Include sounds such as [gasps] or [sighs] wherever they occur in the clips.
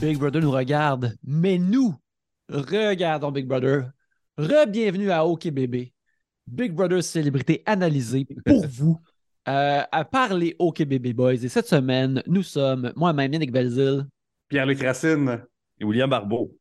Big Brother nous regarde, mais nous regardons Big Brother. Re-bienvenue à OK Bébé. Big Brother célébrité analysée pour [laughs] vous euh, à parler OK Bébé Boys. Et cette semaine, nous sommes moi-même Yannick Belzil. Pierre-Luc Racine. Et William Barbeau.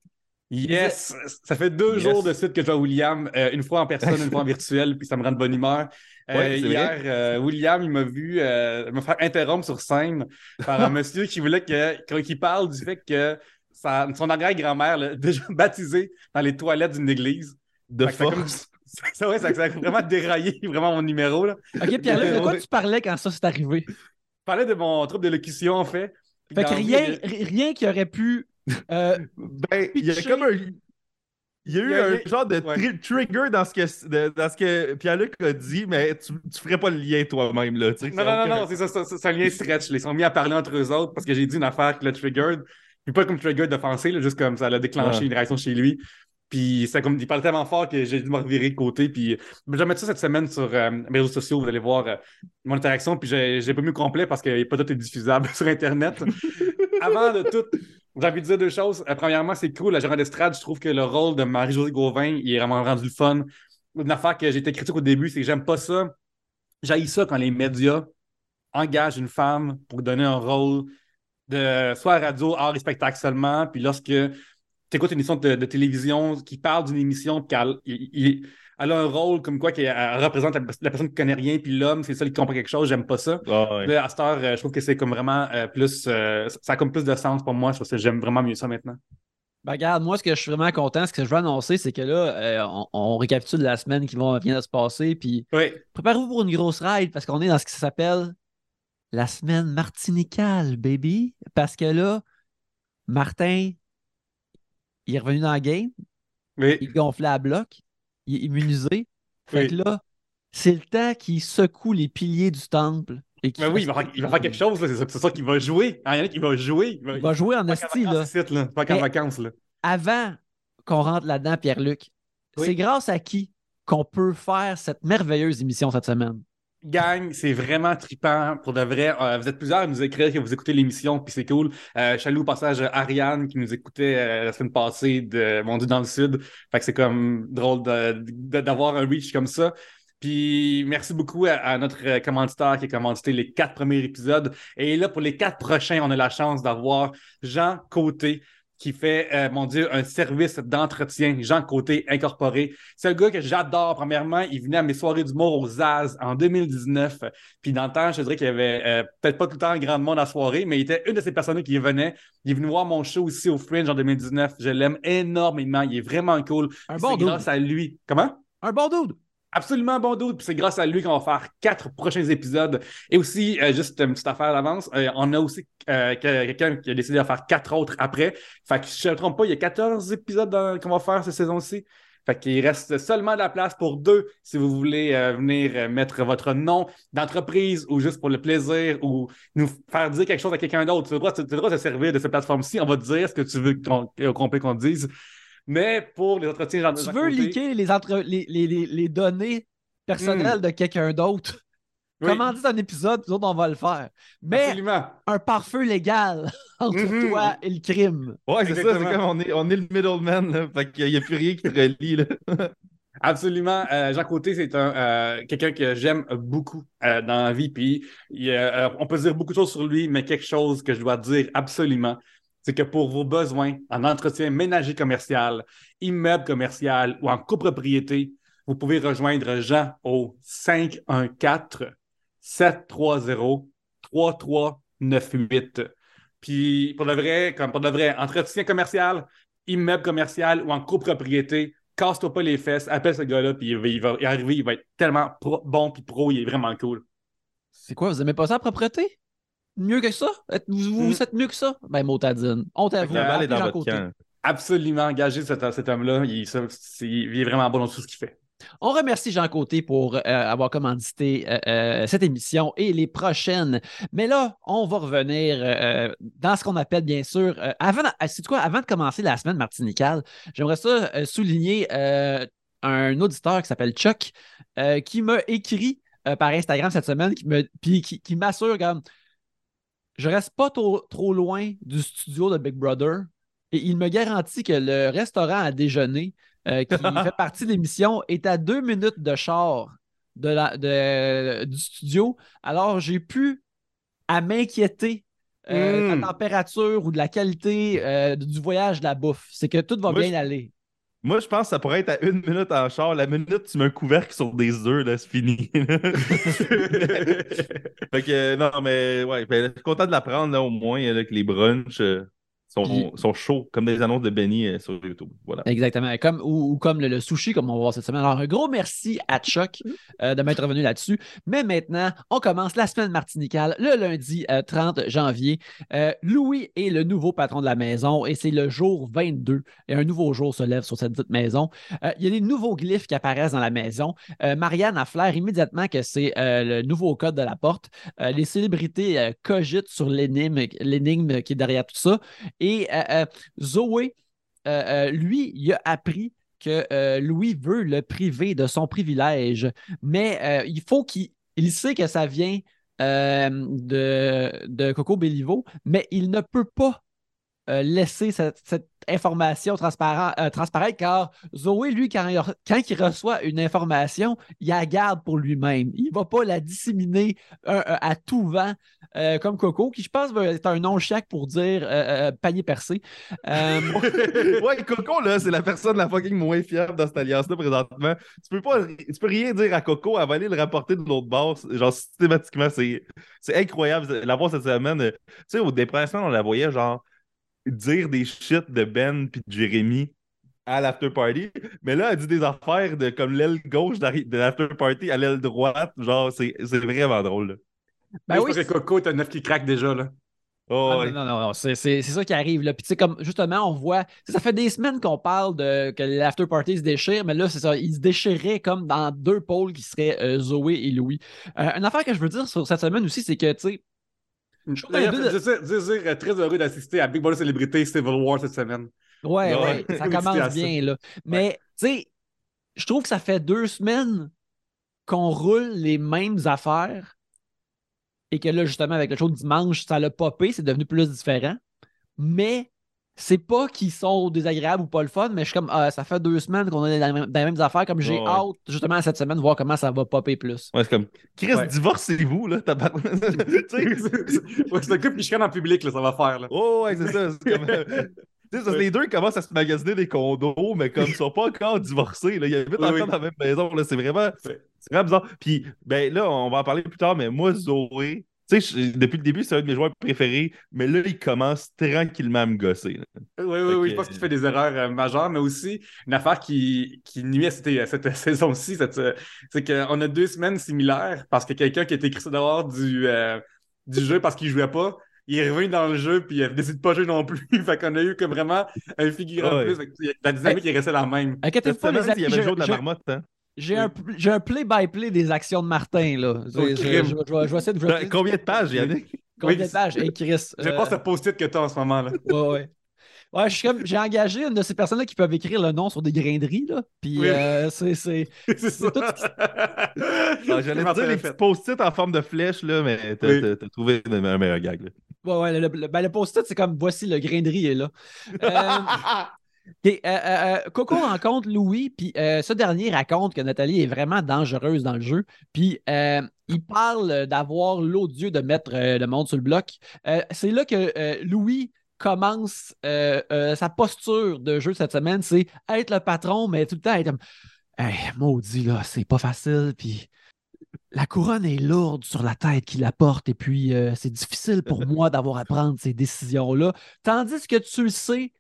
Yes! Ça fait deux Yes. jours de suite que je vois William, euh, une fois en personne, une fois en virtuel, puis ça me rend de bonne humeur. Euh, Ouais, hier, euh, William, il m'a vu me faire interrompre sur scène par un [laughs] monsieur qui voulait que, parle du fait que sa- son arrière-grand-mère [laughs] déjà baptisé dans les toilettes d'une église. De ça force. [laughs] Ça, ouais, ça, ça a vraiment déraillé vraiment mon numéro. Là. OK, Pierre, de quoi tu parlais quand ça s'est arrivé? Je parlais de mon trouble de locution, en fait. Fait que rien, rien qui aurait pu. Euh, Ben, il y a comme un. Il y a eu Il y a- un y genre de ouais. trigger dans ce que, de- dans ce que Pierre-Luc a dit, mais tu, tu ferais pas le lien toi-même, là. Non, ça non, non, c'est ça, ça- ça- c'est un lien stretch. là. Ils sont mis à parler entre eux autres parce que j'ai dit une affaire qui l'a triggered. Puis pas comme triggered d'offenser, juste comme ça l'a déclenché Ouais. une réaction chez lui. Puis c'est comme, il parle tellement fort que j'ai dû me revirer de côté. Puis je vais mettre ça cette semaine sur euh, mes réseaux sociaux. Vous allez voir euh, mon interaction. Puis j'ai j'ai pas mis au complet parce que pas tout est diffusable [laughs] sur Internet. Avant de tout, j'ai envie de dire deux choses. Euh, premièrement, c'est cool, la gérante d'estrade. Je trouve que le rôle de Marie-Josée Gauvin, il est vraiment rendu fun. Une affaire que été critique au début, c'est que j'aime pas ça. J'haïs ça quand les médias engagent une femme pour donner un rôle de soit à radio, art et spectacle seulement. Puis lorsque tu écoutes une émission de, télévision qui parle d'une émission, il- elle a un rôle comme quoi qu'elle elle représente la, la personne qui connaît rien, puis l'homme, c'est ça qui comprend quelque chose, j'aime pas ça. Là, à cette heure, euh, je trouve que c'est comme vraiment euh, plus. euh, ça a comme plus de sens pour moi. Je trouve que j'aime vraiment mieux ça maintenant. Ben, regarde, moi, ce que je suis vraiment content, ce que je veux annoncer, c'est que là, euh, on, on récapitule la semaine qui va, vient de se passer. Puis Oui. préparez-vous pour une grosse ride parce qu'on est dans ce qui s'appelle la semaine martinicale, baby. Parce que là, Martin, il est revenu dans la game, Oui. il gonflait à bloc, il est immunisé. Fait Oui. que là, c'est le temps qu'il secoue les piliers du temple. Et Mais oui, il va, faire, il va faire quelque chose, c'est ça, qu'il va jouer. Ah, Il y en a qui va jouer. Il va, Il va jouer en esti, là. vacances ici, là. Pas qu'en Mais- vacances, là. avant qu'on rentre là-dedans, Pierre-Luc, Oui. c'est grâce à qui qu'on peut faire cette merveilleuse émission cette semaine? Gang, c'est vraiment trippant pour de vrai. Euh, vous êtes plusieurs à nous écrire que vous écoutez l'émission, puis c'est cool. Euh, Chalou, passage, Ariane qui nous écoutait euh, la semaine passée de Mon Dieu dans le Sud. Fait que c'est comme drôle d'avoir un reach comme ça. Puis merci beaucoup à, à notre euh, commanditaire qui a commandité les quatre premiers épisodes. Et là, pour les quatre prochains, on a la chance d'avoir Jean Côté qui fait, euh, mon Dieu, un service d'entretien, Jean Côté Incorporé. C'est un gars que j'adore. Premièrement, il venait à mes soirées d'humour aux Zaz en 2019. Puis dans le temps, je dirais qu'il y avait euh, peut-être pas tout le temps grand monde à la soirée, mais il était une de ces personnes qui venait. Il est venu voir mon show ici au Fringe en 2019. Je l'aime énormément. Il est vraiment cool. Un bon C'est dude. grâce à lui. Comment? Un bon dude. Absolument bon doute. Puis c'est grâce à lui qu'on va faire quatre prochains épisodes. Et aussi, euh, juste une petite affaire d'avance, euh, on a aussi euh, que- quelqu'un qui a décidé de faire quatre autres après. Fait que si je ne me trompe pas, il y a 14 épisodes qu'on va faire cette saison-ci. Fait qu'il reste seulement de la place pour deux si vous voulez euh, venir euh, mettre votre nom d'entreprise ou juste pour le plaisir ou nous faire dire quelque chose à quelqu'un d'autre. Tu as le droit, de te servir de cette plateforme-ci. On va te dire ce que tu veux qu'on qu'on qu'on dise. Mais pour les entretiens, j'en- Tu veux leaker les, entre- les, les- les- les données personnelles de quelqu'un d'autre? Oui, Comment dit un épisode, nous autres, on va le faire. Mais Absolument. un pare-feu légal [laughs] entre Mhm. toi et le crime. Ouais, c'est ça, c'est comme on est, on est le middleman, là. Fait qu'il n'y a plus rien qui te relie, là. [laughs] Absolument. Euh, Jean Côté, c'est un euh, quelqu'un que j'aime beaucoup euh, dans la vie. Puis il, euh, on peut dire beaucoup de choses sur lui, mais quelque chose que je dois dire absolument, c'est que pour vos besoins en entretien ménager commercial, immeuble commercial ou en copropriété, vous pouvez rejoindre Jean au 514 730 3398. Puis pour de vrai, comme pour vrai, entretien commercial, immeuble commercial ou en copropriété, casse-toi pas les fesses, appelle ce gars-là, puis il va, il va arriver, il va être tellement pro- bon puis pro, il est vraiment cool. C'est quoi, vous aimez pas ça, propreté? Mieux que ça? Êtes- Vous, vous, Mm. êtes mieux que ça? Ben, motadine. On t'avoue. La balle est dans votre Côté. camp. Absolument engagé cet, cet homme-là, il, il est vraiment bon dans tout ce qu'il fait. On remercie Jean Côté pour euh, avoir commandité euh, euh, cette émission et les prochaines. Mais là, on va revenir euh, dans ce qu'on appelle, bien sûr, euh, avant, c'est quoi, avant de commencer la semaine martinicale, j'aimerais ça euh, souligner euh, un auditeur qui s'appelle Chuck euh, qui m'a écrit euh, par Instagram cette semaine, qui me, puis qui, qui m'assure comme je reste pas trop, trop loin du studio de Big Brother et il me garantit que le restaurant à déjeuner euh, qui [laughs] fait partie de l'émission est à deux minutes de char de la, de- du studio. Alors, j'ai pu à m'inquiéter euh, de la température ou de la qualité euh, du voyage de la bouffe. C'est que tout va Moi, bien je- aller. Moi, je pense que ça pourrait être à une minute en char. La minute, tu mets un couvercle sur des œufs, là, c'est fini. [laughs] fait que, non, mais ouais, ben, je suis content de l'apprendre, là, au moins, là, que les brunchs euh, sont, Puis- sont chauds, comme des annonces de Benny euh, sur YouTube. Voilà. Exactement. Comme, ou, ou comme le, le sushi, comme on va voir cette semaine. Alors, un gros merci à Chuck euh, de m'être revenu là-dessus. Mais maintenant, on commence la semaine martinicale le lundi euh, 30 janvier. Euh, Louis est le nouveau patron de la maison et c'est le jour 22. Et un nouveau jour se lève sur cette dite maison. Il y a des nouveaux glyphes qui apparaissent dans la maison. Marianne a flair immédiatement que c'est le nouveau code de la porte. Les célébrités cogitent sur l'énigme l'énigme qui est derrière tout ça. Et euh, euh, Zoé, euh, lui, il a appris que Louis veut le priver de son privilège, mais il faut qu'il il sait que ça vient de, Coco Bellivo, mais il ne peut pas laisser cette information transparent- euh, transparaître car Zoé, lui, quand il, quand il reçoit une information, il la garde pour lui-même. Il ne va pas la disséminer euh, euh, à tout vent euh, comme Coco, qui je pense va être un nom chaque pour dire panier percé. [laughs] Ouais, Coco, là, c'est la personne la fucking moins fiable dans cette alliance-là présentement. Tu peux pas, tu peux rien dire à Coco, elle va aller le rapporter de l'autre bord. Genre, systématiquement, c'est, incroyable. La voir cette semaine, tu sais, au déplacement, on la voyait, genre, dire des shit de Ben puis de Jérémy à l'after party. Mais là, elle dit des affaires de comme l'aile gauche de l'after party à l'aile droite. Genre, c'est, c'est vraiment drôle, là. ben oui, pense que Coco, t'as un œuf qui craque déjà, là. Oh, Ah, ouais. non, non, non, c'est c'est- c'est ça qui arrive. Là. Puis, tu sais, comme justement, on voit, ça fait des semaines qu'on parle de que l'after party se déchire, mais là, c'est ça, il se déchirait comme dans deux pôles qui seraient euh, Zoé et Louis. Euh, une affaire que je veux dire sur cette semaine aussi, c'est que, tu sais, Je suis euh, très heureux d'assister à Big Brother Célébrité Civil War cette semaine. ouais, [laughs] ça commence bien, là. Mais, tu sais, je trouve que ça fait deux semaines qu'on roule les mêmes affaires et que là, justement, avec le show de dimanche, ça l'a popé, c'est devenu plus différent. Mais c'est pas qu'ils sont désagréables ou pas le fun, mais je suis comme, ah, ça fait deux semaines qu'on est dans les mêmes, dans les mêmes affaires, comme j'ai Ouais. hâte, justement, cette semaine, de voir comment ça va popper plus. Ouais, c'est comme, Chris, Ouais. divorcez-vous, là, [laughs] sais, ouais, c'est un couple qui chicane en public, là, ça va faire. Là. Oh, ouais, c'est ça. C'est comme, [laughs] tu sais, ça, les deux commencent à se magasiner des condos, mais comme ils sont pas encore divorcés, là, ils habitent Oui, encore oui. dans la même maison. Là, c'est vraiment, vraiment bizarre. Puis, ben là, on va en parler plus tard, mais moi, Zoé, tu sais, depuis le début, c'est un de mes joueurs préférés, mais là, il commence tranquillement à me gosser. là. Oui, oui, Fait oui, que- je pense qu'il fait des erreurs euh, majeures, mais aussi une affaire qui, qui nuit à cette, [laughs] saison-ci, cette, euh, c'est qu'on a deux semaines similaires parce que quelqu'un qui a été écrit dehors du, euh, du jeu parce qu'il jouait pas, il est revenu dans le jeu puis il décide de pas jouer non plus. [laughs] fait qu'on a eu comme vraiment un figurant Ouais. plus. La dynamique est restée la même. Inquiétez-vous Cette pas, les semaine, il y amis, avait le jour de la marmotte. Hein? J'ai un, j'ai un play-by-play des actions de Martin, là. Je, je- je- crime. je vais- je vais essayer de vous Ben, Combien de pages, Yannick? Combien Oui, de pages? Hey, Chris. [laughs] Je euh, pas ce post-it que t'as en ce moment là. [laughs] Ouais, ouais. Ouais, je suis comme, j'ai engagé une de ces personnes-là qui peuvent écrire le nom sur des graineries, là. Puis, Oui. euh, c'est, c'est... [laughs] tout J'allais dire les petits post-it en forme de flèche, là, mais t'as Oui. trouvé un meilleur gag. Là. Ouais, ouais, le, le- ben, le post-it, c'est comme, voici, le grainerie est là. Euh, euh, euh, euh, Coco rencontre Louis, puis euh, ce dernier raconte que Nathalie est vraiment dangereuse dans le jeu. Puis, il parle d'avoir l'odieux de mettre le monde sur le bloc. C'est là que Louis commence sa posture de jeu cette semaine, c'est être le patron, mais tout le temps être comme Hey, maudit, là, c'est pas facile, puis la couronne est lourde sur la tête qui la porte, et puis euh, c'est difficile pour [laughs] moi d'avoir à prendre ces décisions-là. Tandis que tu le sais,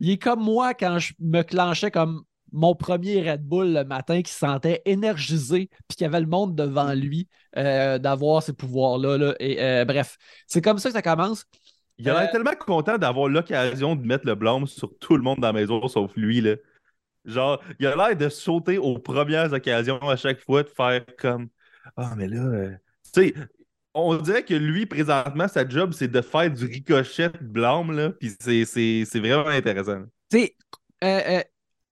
il est comme moi quand je me clenchais comme mon premier Red Bull le matin qui se sentait énergisé puis qui avait le monde devant lui euh, d'avoir ces pouvoirs-là. là. Et euh, bref, c'est comme ça que ça commence. Il a l'air Euh, tellement content d'avoir l'occasion de mettre le blâme sur tout le monde dans la maison sauf lui. Là. Genre, il a l'air de sauter aux premières occasions à chaque fois, de faire comme Ah, mais là, tu sais, on dirait que lui, présentement, sa job, c'est de faire du ricochet blâme, là, puis c'est- c'est c'est vraiment intéressant. Tu sais, euh, euh,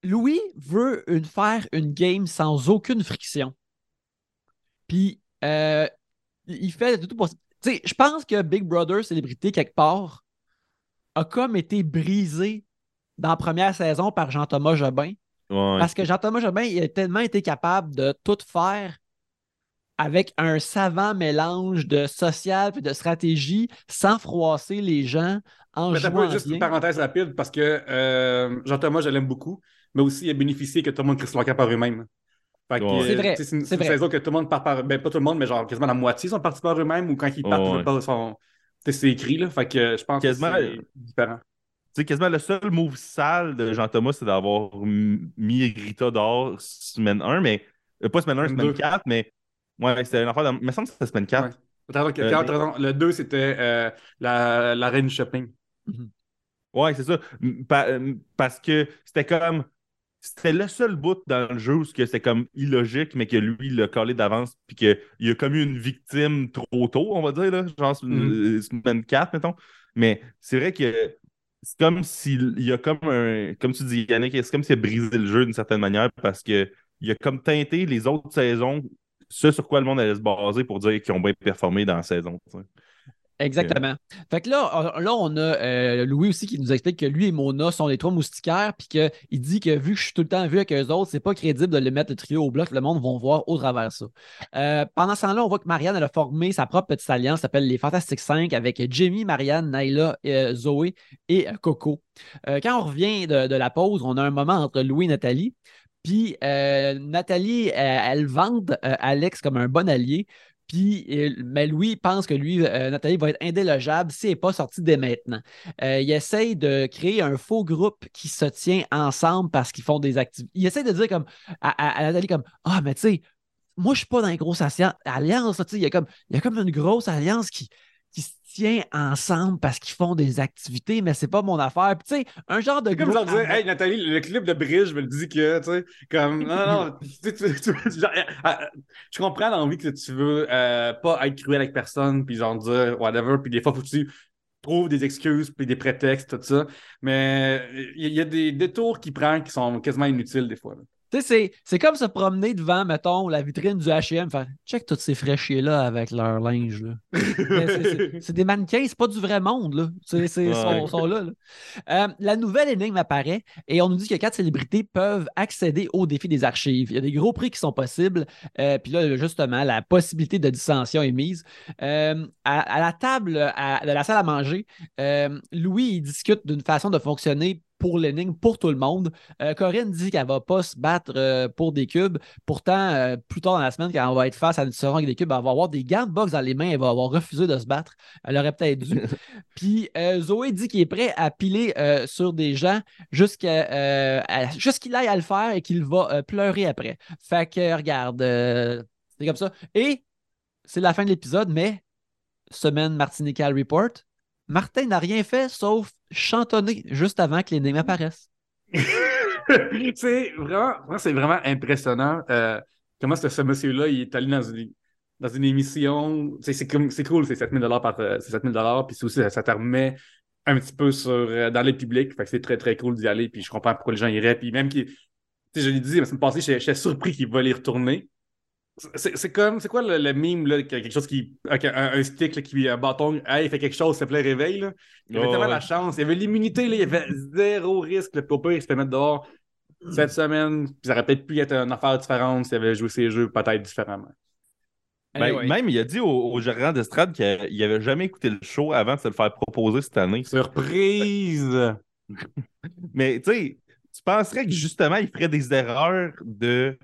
Louis veut une, faire une game sans aucune friction. Puis, euh, il fait de tout pour. Tu sais, je pense que Big Brother Célébrité, quelque part, a comme été brisé dans la première saison par Jean-Thomas Jobin. Ouais. Parce que Jean-Thomas Jobin, il a tellement été capable de tout faire avec un savant mélange de social et de stratégie sans froisser les gens en Mais t'as jouant pas juste bien. une parenthèse rapide parce que euh, Jean-Thomas, je l'aime beaucoup, mais aussi il a bénéficié que tout le monde crisse son camp par eux-mêmes. Euh, C'est vrai, C'est une, vrai. saison que tout le monde part par. Ben, pas tout le monde, mais genre quasiment la moitié sont partis par eux-mêmes ou quand ils partent, Ouais. ils veulent pas son. tu sais, C'est écrit, là. Fait que je pense Quasiment- que c'est différent. Tu sais, quasiment le seul move sale de Jean-Thomas, c'est d'avoir mis Rita dehors semaine 1, mais euh, pas semaine 1, Semaine semaine deux. 4, mais ouais, c'était une affaire. De... Il me semble que c'était semaine 4. Ouais. Euh. Le 2, c'était euh, la, la reine du shopping. Ouais, c'est ça. Pa- euh, parce que c'était comme. C'était le seul bout dans le jeu où que c'était comme illogique, mais que lui, il l'a collé d'avance, puis qu'il a comme eu une victime trop tôt, on va dire, là, genre Mhm. euh, semaine 4, mettons. Mais c'est vrai que c'est comme s'il y a comme un. Comme tu dis, Yannick, c'est comme s'il a brisé le jeu d'une certaine manière parce que il a comme teinté les autres saisons, ce sur quoi le monde allait se baser pour dire qu'ils ont bien performé dans la saison. Exactement. Fait que là, là, on a euh, Louis aussi qui nous explique que lui et Mona sont les trois moustiquaires, puis qu'il dit que vu que je suis tout le temps vu avec eux autres, c'est pas crédible de les mettre le trio au bloc, le monde va voir au travers ça. Euh, pendant ce temps-là, on voit que Marianne elle a formé sa propre petite alliance, s'appelle les Fantastiques 5, avec Jamie, Marianne, Naila, euh, Zoé et euh, Coco. Quand on revient de la pause, on a un moment entre Louis et Nathalie. Puis euh, Nathalie, euh, elle vante euh, Alex comme un bon allié. Puis, mais Louis pense que lui, Nathalie va être indélogeable si elle n'est pas sortie dès maintenant. Il essaye de créer un faux groupe qui se tient ensemble parce qu'ils font des activités. Il essaie de dire comme à, Nathalie comme Ah, mais tu sais, moi, je suis pas dans une grosse alliance. Il y, a comme, il y a comme une grosse alliance qui, qui se ensemble parce qu'ils font des activités, mais c'est pas mon affaire. Puis, tu sais, un genre de comme genre dire, hey Nathalie, le clip de Bridge me le dit que, tu sais, comme, non, non, [laughs] tu tu- tu- genre, euh, euh, je comprends l'envie que tu veux euh, pas être cruel avec personne, puis genre dire whatever, puis des fois, faut que tu trouves des excuses, puis des prétextes, tout ça, mais il y, y a des détours qu'il prend qui sont quasiment inutiles des fois. là. Tu sais, c'est- comme se promener devant, mettons, la vitrine du H&M, faire check tous ces fraîchiers-là avec leur linge. [laughs] C'est- des mannequins, c'est pas du vrai monde. Là. Ouais. sont, sont là. là. Euh, la nouvelle énigme apparaît et on nous dit que quatre célébrités peuvent accéder au défi des archives. Il y a des gros prix qui sont possibles. Euh, Puis là, justement, la possibilité de dissension est mise. Euh, à, à la table à- de la salle à manger, Louis il discute d'une façon de fonctionner pour l'énigme, pour tout le monde. Euh, Corinne dit qu'elle va pas se battre euh, pour des cubes. Pourtant, euh, plus tard dans la semaine, quand on va être face à une avec des cubes, elle va avoir des gants de boxe dans les mains. Elle va avoir refusé de se battre. Elle aurait peut-être dû. [laughs] Puis Zoé dit qu'il est prêt à piler sur des gens jusqu'à jusqu'il aille à le faire et qu'il va pleurer après. Fait que, regarde, c'est comme ça. Et c'est la fin de l'épisode, mais semaine Martinical Report, Martin n'a rien fait sauf chantonner juste avant que l'énigme apparaisse. [laughs] c'est vraiment, c'est vraiment impressionnant euh, comment ce, monsieur-là, est allé dans une, dans une émission. C'est cool, c'est 7000 par euh, c'est 7000 puis c'est aussi, ça, ça te remet un petit peu sur, euh, dans les publics. Fait que c'est très, très cool d'y aller. Puis je comprends pourquoi les gens iraient. Puis même qui, je l'ai dit la semaine passée, j'étais j'étais surpris qu'il va y retourner. C'est c'est comme, c'est quoi le, le mime, là, que- quelque chose qui, avec un, un stick, là, qui, un bâton, hey, il fait quelque chose, s'il te plaît, réveille, là. Il avait Oh, tellement ouais. la chance, il avait l'immunité, là, il avait zéro risque, le pire, il se fait mettre dehors cette semaine, puis ça aurait peut-être pu être une affaire différente s'il avait joué ses jeux peut-être différemment. Ben, Anyway. Même, il a dit au, au gérant d'estrade qu'il n'avait jamais écouté le show avant de se le faire proposer cette année. Surprise! [laughs] Mais tu sais, tu penserais que justement, il ferait des erreurs de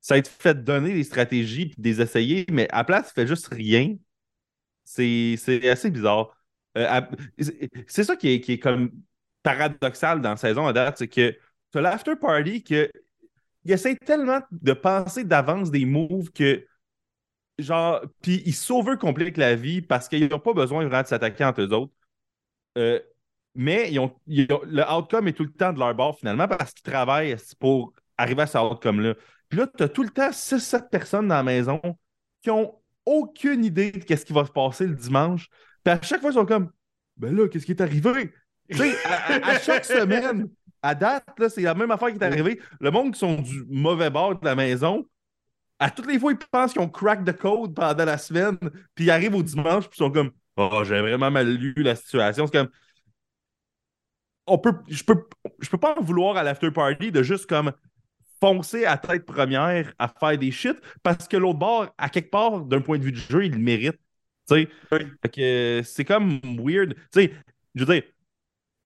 s'être fait donner des stratégies puis des essayer, mais à la place, fait juste rien. C'est assez bizarre. Euh, c'est ça qui est, qui est comme paradoxal dans la saison à date, c'est que tu as l'after party que il essaie tellement de penser d'avance des moves que genre puis ils sauvent compliquent la vie parce qu'ils n'ont pas besoin vraiment de s'attaquer entre eux autres. Euh, mais ils ont, ils ont- le outcome est tout le temps de leur bord finalement parce qu'ils travaillent pour arriver à ce outcome-là. Puis là, tu as tout le temps 6-7 personnes dans la maison qui ont aucune idée de ce qui va se passer le dimanche. Puis à chaque fois, ils sont comme Ben là, qu'est-ce qui est arrivé? À, à- à chaque [laughs] semaine, à date, c'est la même affaire qui est arrivée. Le monde qui sont du mauvais bord de la maison à toutes les fois, ils pensent qu'ils ont crack the code pendant la semaine, puis ils arrivent au dimanche, puis ils sont comme Oh, j'ai vraiment mal lu la situation. C'est comme. On peut, je peux, je peux pas en vouloir à l'after party de juste comme foncer à tête première à faire des shit parce que l'autre bord, à quelque part, d'un point de vue du jeu, il le mérite. Tu sais, que c'est comme weird. Tu sais, je veux dire,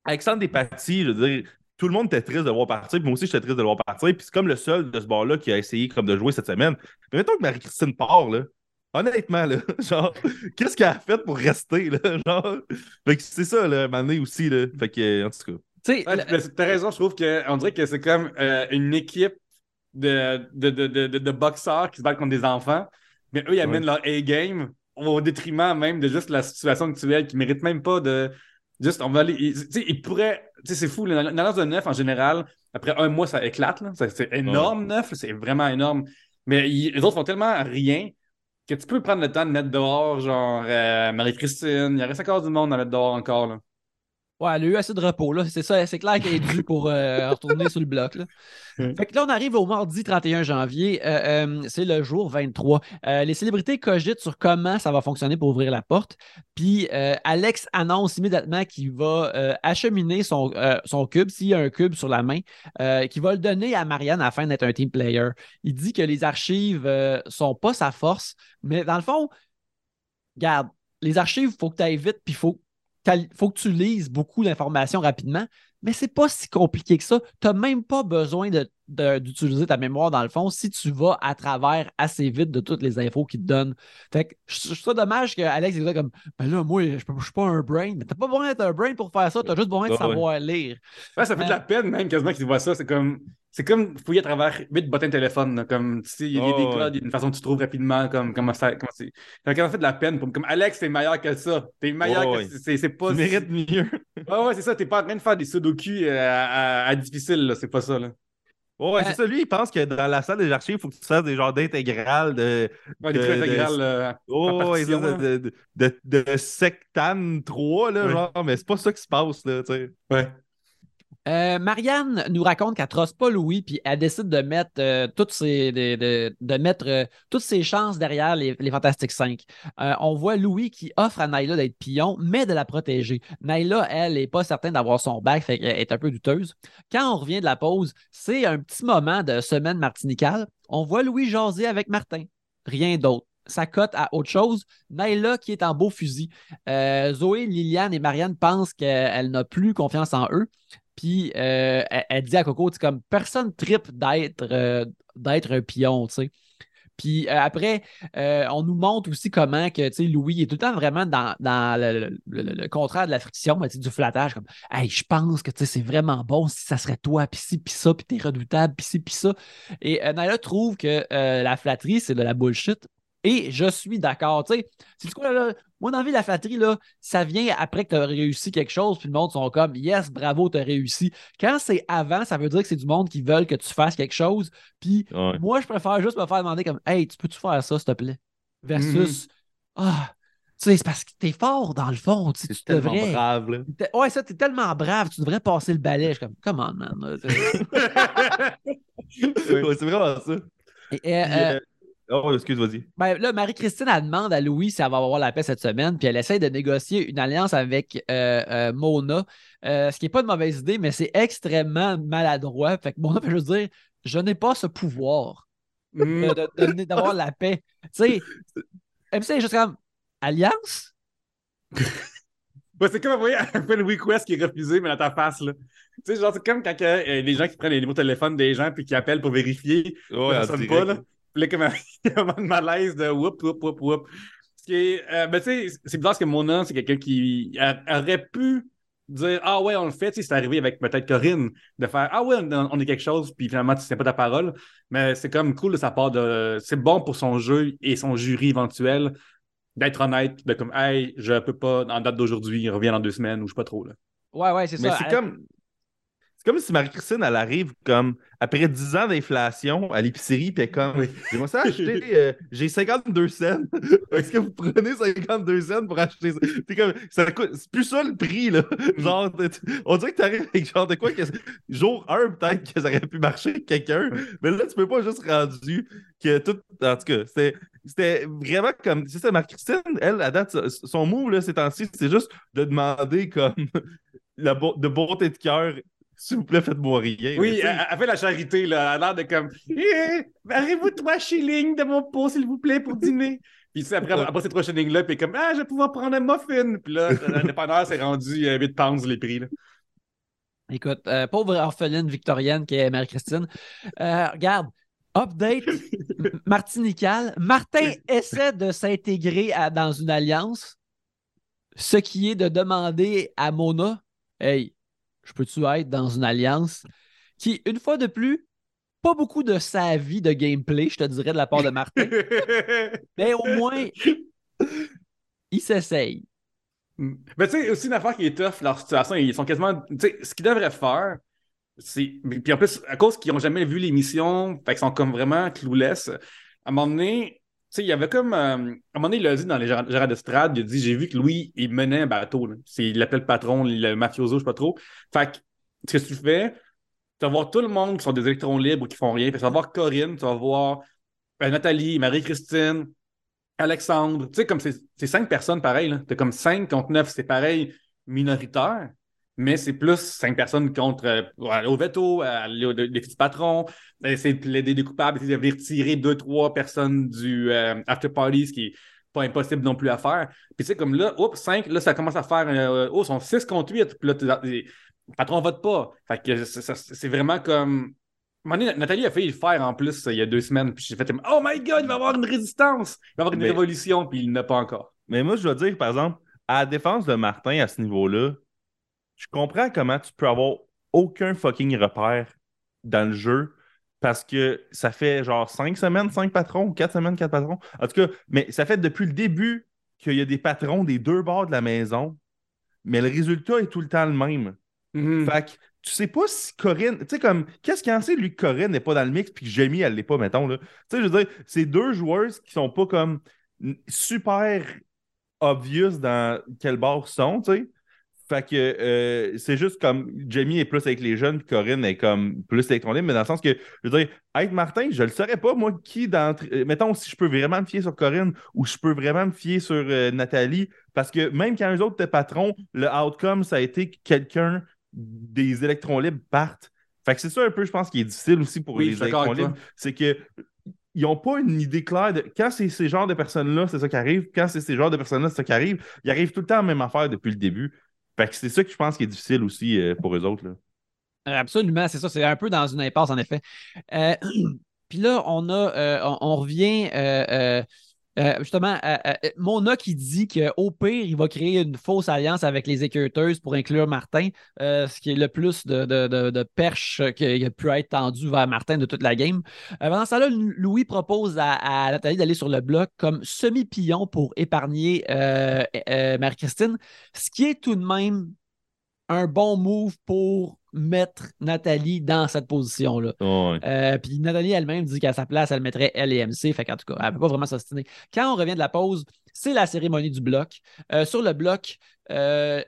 Alexandre Despatie, je veux dire, tout le monde était triste de le voir partir, puis moi aussi j'étais triste de le voir partir, puis c'est comme le seul de ce bord-là qui a essayé comme de jouer cette semaine. Mais mettons que Marie-Christine part, là. Honnêtement, là, [laughs] genre, qu'est-ce qu'elle a fait pour rester, là? [laughs] Genre, fait que c'est ça, là, Mané aussi, là. Fait que, en tout cas. Tu sais, t'as raison, je trouve qu'on dirait que c'est comme euh, une équipe de, de, de, de, de boxeurs qui se battent contre des enfants, mais eux, ils amènent leur A-game au détriment même de juste la situation actuelle qui mérite même pas de. Juste, on va aller. Ils, ils pourraient. Tu sais, c'est fou. L'annonce de neuf, en général, après un mois, ça éclate. C'est énorme, neuf. C'est vraiment énorme. Mais les autres font tellement rien que tu peux prendre le temps de mettre dehors, genre euh, Marie-Christine. Il reste encore du monde à mettre dehors encore. Là. Ouais, elle a eu assez de repos, là. C'est ça, c'est clair qu'elle est due pour euh, [laughs] retourner sur le bloc. Là. Fait que là, on arrive au mardi 31 janvier. Euh, euh, c'est le jour 23. les célébrités cogitent sur comment ça va fonctionner pour ouvrir la porte. Puis Alex annonce immédiatement qu'il va acheminer son, son cube, s'il y a un cube sur la main, qu'il va le donner à Marianne afin d'être un team player. Il dit que les archives sont pas sa force, mais dans le fond, regarde, les archives, il faut que tu ailles vite, puis il faut faut que tu lises beaucoup d'informations rapidement, mais c'est pas si compliqué que ça. Tu n'as même pas besoin d'utiliser ta mémoire dans le fond si tu vas à travers assez vite de toutes les infos qu'ils te donnent. Fait que je trouve ça dommage qu'Alex dise comme Ben là, moi, je ne suis pas un brain. Mais t'as pas besoin d'être un brain pour faire ça, tu as juste besoin de savoir lire. ça fait de la euh, peine même quasiment qu'ils voient ça. C'est comme c'est comme fouiller à travers vite bottin de téléphone. comme, tu sais, il y a des codes, il y a une façon que tu trouves rapidement, comme, comment ça, comment c'est. Ça fait de la peine. Pour, comme, Alex, t'es meilleur que ça. T'es meilleur oh, que c'est, c'est pas. Tu mérites mieux. ouais, ouais, c'est ça. T'es pas en train de faire des sudoku euh, à, à, difficile, là. C'est pas ça, là. Ouais, c'est ça. Lui, il pense que dans la salle des archives, il faut que tu fasses des genres d'intégrales de. Ouais, des trucs intégrales. Euh, oh, de, de, de, de, sectane 3, là, genre, mais c'est pas ça qui se passe, là, tu sais. Ouais. Euh, Marianne nous raconte qu'elle trosse pas Louis, puis elle décide de mettre, euh, euh, toutes ses chances derrière les, les Fantastiques 5. on voit Louis qui offre à Naila d'être pion, mais de la protéger. Naila, elle, n'est pas certaine d'avoir son bac, qu'elle est un peu douteuse. Quand on revient de la pause, c'est un petit moment de semaine martinicale. On voit Louis jaser avec Martin. Rien d'autre ça cote à autre chose. Naila qui est en beau fusil. Zoé, Liliane et Marianne pensent qu'elle n'a plus confiance en eux. Puis euh, elle, dit à Coco, comme personne tripe d'être euh, d'être un pion, tu sais. Puis euh, après, on nous montre aussi comment que Louis est tout le temps vraiment dans, le, contraire de la friction, mais du flattage, comme Hey, je pense que c'est vraiment bon si ça serait toi, puis ci, puis ça, puis t'es redoutable, puis ci, puis ça. Et Naila trouve que la flatterie, c'est de la bullshit. Et je suis d'accord. Tu sais, c'est quoi, là? Moi, dans la vie, la flatterie, là, ça vient après que tu as réussi quelque chose, puis le monde sont comme Yes, bravo, tu as réussi. Quand c'est avant, ça veut dire que c'est du monde qui veulent que tu fasses quelque chose. Puis moi, je préfère juste me faire demander comme Hey, tu peux-tu faire ça, s'il te plaît? Versus mm-hmm. Ah, tu sais, c'est parce que t'es fort dans le fond. Tu, es tellement brave, là. Ouais, ça, t'es tellement brave, tu devrais passer le balai. Je suis comme, come on, man. [laughs] c'est vraiment ça. Et, euh, Oh, excuse, vas-y. Ben, là, Marie-Christine, elle demande à Louis si elle va avoir la paix cette semaine, puis elle essaie de négocier une alliance avec euh, euh, Mona, euh, ce qui n'est pas une mauvaise idée, mais c'est extrêmement maladroit. Fait que Mona [laughs] peut juste dire Je n'ai pas ce pouvoir [laughs] mm. d'avoir la paix. Tu sais, MC est juste comme Alliance? [laughs] C'est comme, vous voyez, un peu le request qui est refusé, mais dans ta face, là. Tu sais, genre, c'est comme quand il y a les gens qui prennent les numéros de téléphone des gens puis qui appellent pour vérifier. Ouais, ça sonne pas, là. Puis là, comme il y a un malaise de whoop, whoop, whoop, whoop. Euh, ben, tu sais, c'est bizarre parce que Mona, c'est quelqu'un qui aurait pu dire Ah ouais, on le fait. Tu sais, c'est arrivé avec peut-être Corinne de faire Ah ouais, on, est quelque chose, puis finalement, tu sais pas ta parole. Mais c'est comme cool de sa part de. C'est bon pour son jeu et son jury éventuel d'être honnête, de comme Hey, je peux pas, en date d'aujourd'hui, il revient dans deux semaines ou je sais pas trop. Là. Ouais, ouais, c'est ça. Mais c'est comme C'est comme si Marie-Christine, elle arrive comme après 10 ans d'inflation à l'épicerie, puis elle comme Oui. J'aimerais ça acheter, euh, j'ai 52 cents. [laughs] Est-ce que vous prenez 52 cents pour acheter ça? T'es comme, ça coûte- c'est plus ça le prix, là. Genre, t- t- on dirait que t'arrives avec genre de quoi que jour 1, peut-être que ça aurait pu marcher avec quelqu'un, mais là, tu peux pas juste rendu que tout. En tout cas, c'était. C'était vraiment comme. C'est ça, Marie-Christine, elle, à date, son move, là, ces temps-ci, c'est juste de demander comme [laughs] la bo- de bonté de cœur, s'il vous plaît, faites-moi rien. Oui, elle, elle fait la charité, là. Elle a l'air de comme Eh, Barrez-vous trois shillings de mon pot, s'il vous plaît, pour dîner. Puis après, après ces trois shillings-là, puis comme Ah, je vais pouvoir prendre un muffin. Puis là, l'indépendant s'est rendu euh, 8 pounds les prix. Là. Écoute, euh, pauvre orpheline victorienne qui est Marie-Christine. Euh, regarde, update [laughs] martinical. Martin essaie de s'intégrer dans une alliance, ce qui est de demander à Mona Hey, je peux-tu être dans une alliance qui, une fois de plus, pas beaucoup de sa vie de gameplay, je te dirais, de la part de Martin, [laughs] mais au moins, il s'essaye. Mais tu sais, aussi une affaire qui est tough, leur situation, ils sont quasiment. Tu sais, ce qu'ils devraient faire, c'est. Puis en plus, à cause qu'ils n'ont jamais vu l'émission, fait qu'ils sont comme vraiment clouless. À un moment donné, sais, il y avait comme. euh, à un moment donné, il l'a dit dans les Gérard d'Estrade, il a dit J'ai vu que Louis, il menait un bateau. Il l'appelle le patron, le mafioso, je sais pas trop. Fait que, ce que tu fais, tu vas voir tout le monde qui sont des électrons libres ou qui font rien. Tu vas voir Corinne, tu vas voir euh, Nathalie, Marie-Christine, Alexandre, tu sais, comme c'est cinq personnes pareil, là. T'as comme cinq contre neuf, c'est pareil, minoritaire, mais c'est plus cinq personnes contre euh, au veto, euh, les, les petits patrons, essayer de plaider des coupables, essayer de retirer deux, trois personnes du euh, after party, ce qui est pas impossible non plus à faire. Puis tu sais, comme là, oups, cinq, là, ça commence à faire, euh, oh, ils sont six contre huit, puis là, les patrons votent pas. Fait que c'est- vraiment comme. Nathalie a failli le faire en plus euh, il y a deux semaines, puis j'ai fait Oh my god, il va y avoir une résistance, il va y avoir une Mais- révolution, puis il n'a pas encore. Mais moi, je dois dire, par exemple, à la défense de Martin à ce niveau-là, je comprends comment tu peux avoir aucun fucking repère dans le jeu parce que ça fait genre cinq semaines, cinq patrons, quatre semaines, quatre patrons. En tout cas, mais ça fait depuis le début qu'il y a des patrons des deux bords de la maison, mais le résultat est tout le temps le même. Mhm. Fait que tu sais pas si Corinne, tu sais, comme, qu'est-ce qu'il en sait, lui, que Corinne n'est pas dans le mix puis que Jamie, elle l'est pas, mettons, là. Tu sais, je veux dire, c'est deux joueurs qui sont pas comme super obvious dans quel bord ils sont, tu sais. Fait que euh, c'est juste comme Jamie est plus avec les jeunes, puis Corinne est comme plus électronique, mais dans le sens que, je veux dire, être Martin, je le saurais pas, moi, qui d'entre. euh, Mettons, si je peux vraiment me fier sur Corinne ou je peux vraiment me fier sur euh, Nathalie, parce que même quand eux autres étaient patrons, le outcome, ça a été que quelqu'un des électrons libres partent. Fait que c'est ça un peu, je pense, qui est difficile aussi pour Oui, les électrons avec libres. C'est que ils n'ont pas une idée claire de quand c'est ces genres de personnes-là, c'est ça qui arrive. Quand c'est ces genres de personnes-là, c'est ça qui arrive. Ils arrivent tout le temps à la même affaire depuis le début. Fait que c'est ça que je pense qui est difficile aussi euh, pour eux autres. Là. Euh, Absolument, c'est ça. C'est un peu dans une impasse, en effet. Euh, [clears throat] Puis là, on a, on revient euh, euh, euh, justement à, à- Mona qui dit qu'au pire, il va créer une fausse alliance avec les équeuteuses pour inclure Martin, euh, ce qui est le plus de, de, de, de perche qui a pu être tendu vers Martin de toute la game. Euh, pendant ça, là, Louis propose à, à Nathalie d'aller sur le bloc comme semi-pillon pour épargner euh, euh, Marie-Christine, ce qui est tout de même un bon move pour mettre Nathalie dans cette position-là. Euh, puis Nathalie elle-même dit qu'à sa place, elle mettrait L et MC. Fait qu'en tout cas, elle ne peut pas vraiment s'ostiner. Quand on revient de la pause, c'est la cérémonie du bloc. Euh, sur le bloc, euh,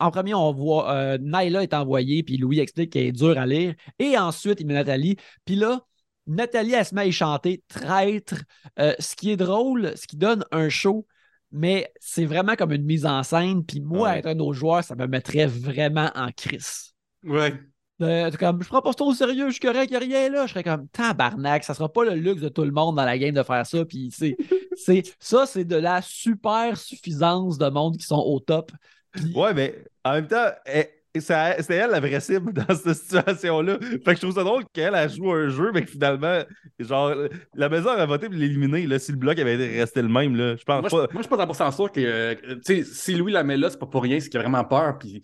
en premier, on voit Naila est envoyée, puis Louis explique qu'elle est dure à lire. Et ensuite, il met Nathalie. Puis là, Nathalie, elle se met à y chanter traître. Ce qui est drôle, ce qui donne un show, mais c'est vraiment comme une mise en scène. Puis moi, Ouais. être un autre joueur, ça me mettrait vraiment en crise. Ouais. Euh, t'es comme, je prends pas ça au sérieux, je suis correct, y a rien là. Je serais comme, tabarnak, ça sera pas le luxe de tout le monde dans la game de faire ça. Puis c'est, [laughs] c'est, ça, c'est de la super suffisance de monde qui sont au top. Puis- Ouais, mais en même temps, elle- ça- c'était elle la vraie cible [laughs] dans cette situation-là. Fait que je trouve ça drôle qu'elle a joué un jeu, mais que finalement, genre, la maison a voté pour l'éliminer. Là, si le bloc avait resté le même, là, je pense Moi, pas. je, moi, je suis pas 100% sûr que, euh, tu sais, si Louis la met là, c'est pas pour rien, c'est qu'il a vraiment peur, puis...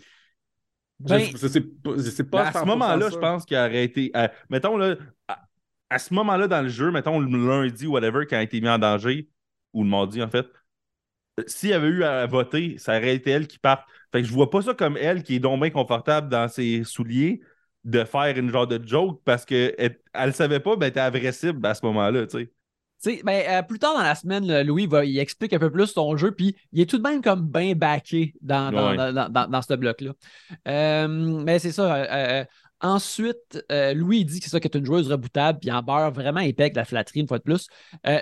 Ben- je, je sais pas, pas à ce 100% moment-là, je pense qu'il aurait été. euh, mettons, là, à, à ce moment-là dans le jeu, mettons le lundi ou whatever, quand il a été mis en danger, ou le mardi en fait, euh, s'il y avait eu à voter, ça aurait été elle qui part. Fait que je vois pas ça comme elle qui est donc bien confortable dans ses souliers de faire une genre de joke parce qu'elle elle savait pas, ben, elle était agressive à ce moment-là, tu sais. Tu ben, euh, plus tard dans la semaine, là, Louis va, il explique un peu plus son jeu, puis il est tout de même comme bien backé dans, dans, Ouais. dans, dans- ce bloc-là. Euh, mais c'est ça. euh, ensuite, Louis dit que c'est ça qu'elle est une joueuse reboutable, puis en beurre vraiment épais avec la flatterie une fois de plus.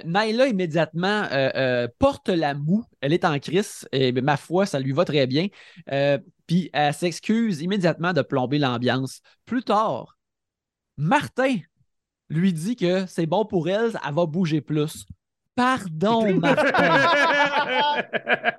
Naila, immédiatement, porte la moue. Elle est en crise, et ben, ma foi, ça lui va très bien. Puis elle s'excuse immédiatement de plomber l'ambiance. Plus tard, Martin lui dit que c'est bon pour elle, elle va bouger plus. Pardon, Martin. [laughs]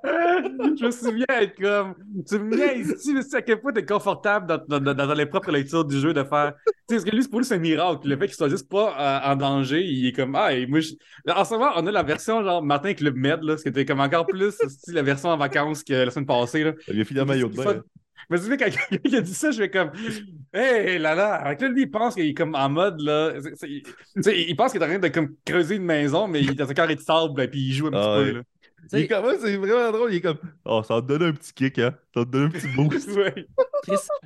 je me souviens être comme. Tu me viens ici, mais c'est à quel point t'es confortable dans, dans, dans, dans les propres lectures du jeu de faire. Tu sais, parce que lui, c'est pour lui, c'est un miracle. Le fait qu'il soit juste pas euh, en danger, il est comme. Ah, et moi, je... En ce moment, on a la version genre Martin Club Med, là, ce qui était comme encore plus [laughs] la version en vacances que la semaine passée. Là. Il a fini en maillot de bain. Mais tu sais, quand [laughs] quelqu'un a dit ça, je fais comme Hey là là! Avec là, lui, il pense qu'il est comme en mode là. Tu sais, il pense qu'il est en train de comme creuser une maison, mais il est dans un carré de sable et puis il joue un petit Ah peu. ouais. Là. Il est comme, ouais, c'est vraiment drôle. Il est comme, oh, ça va te donner un petit kick, hein. Ça va te donner un petit [laughs] boost. Ouais.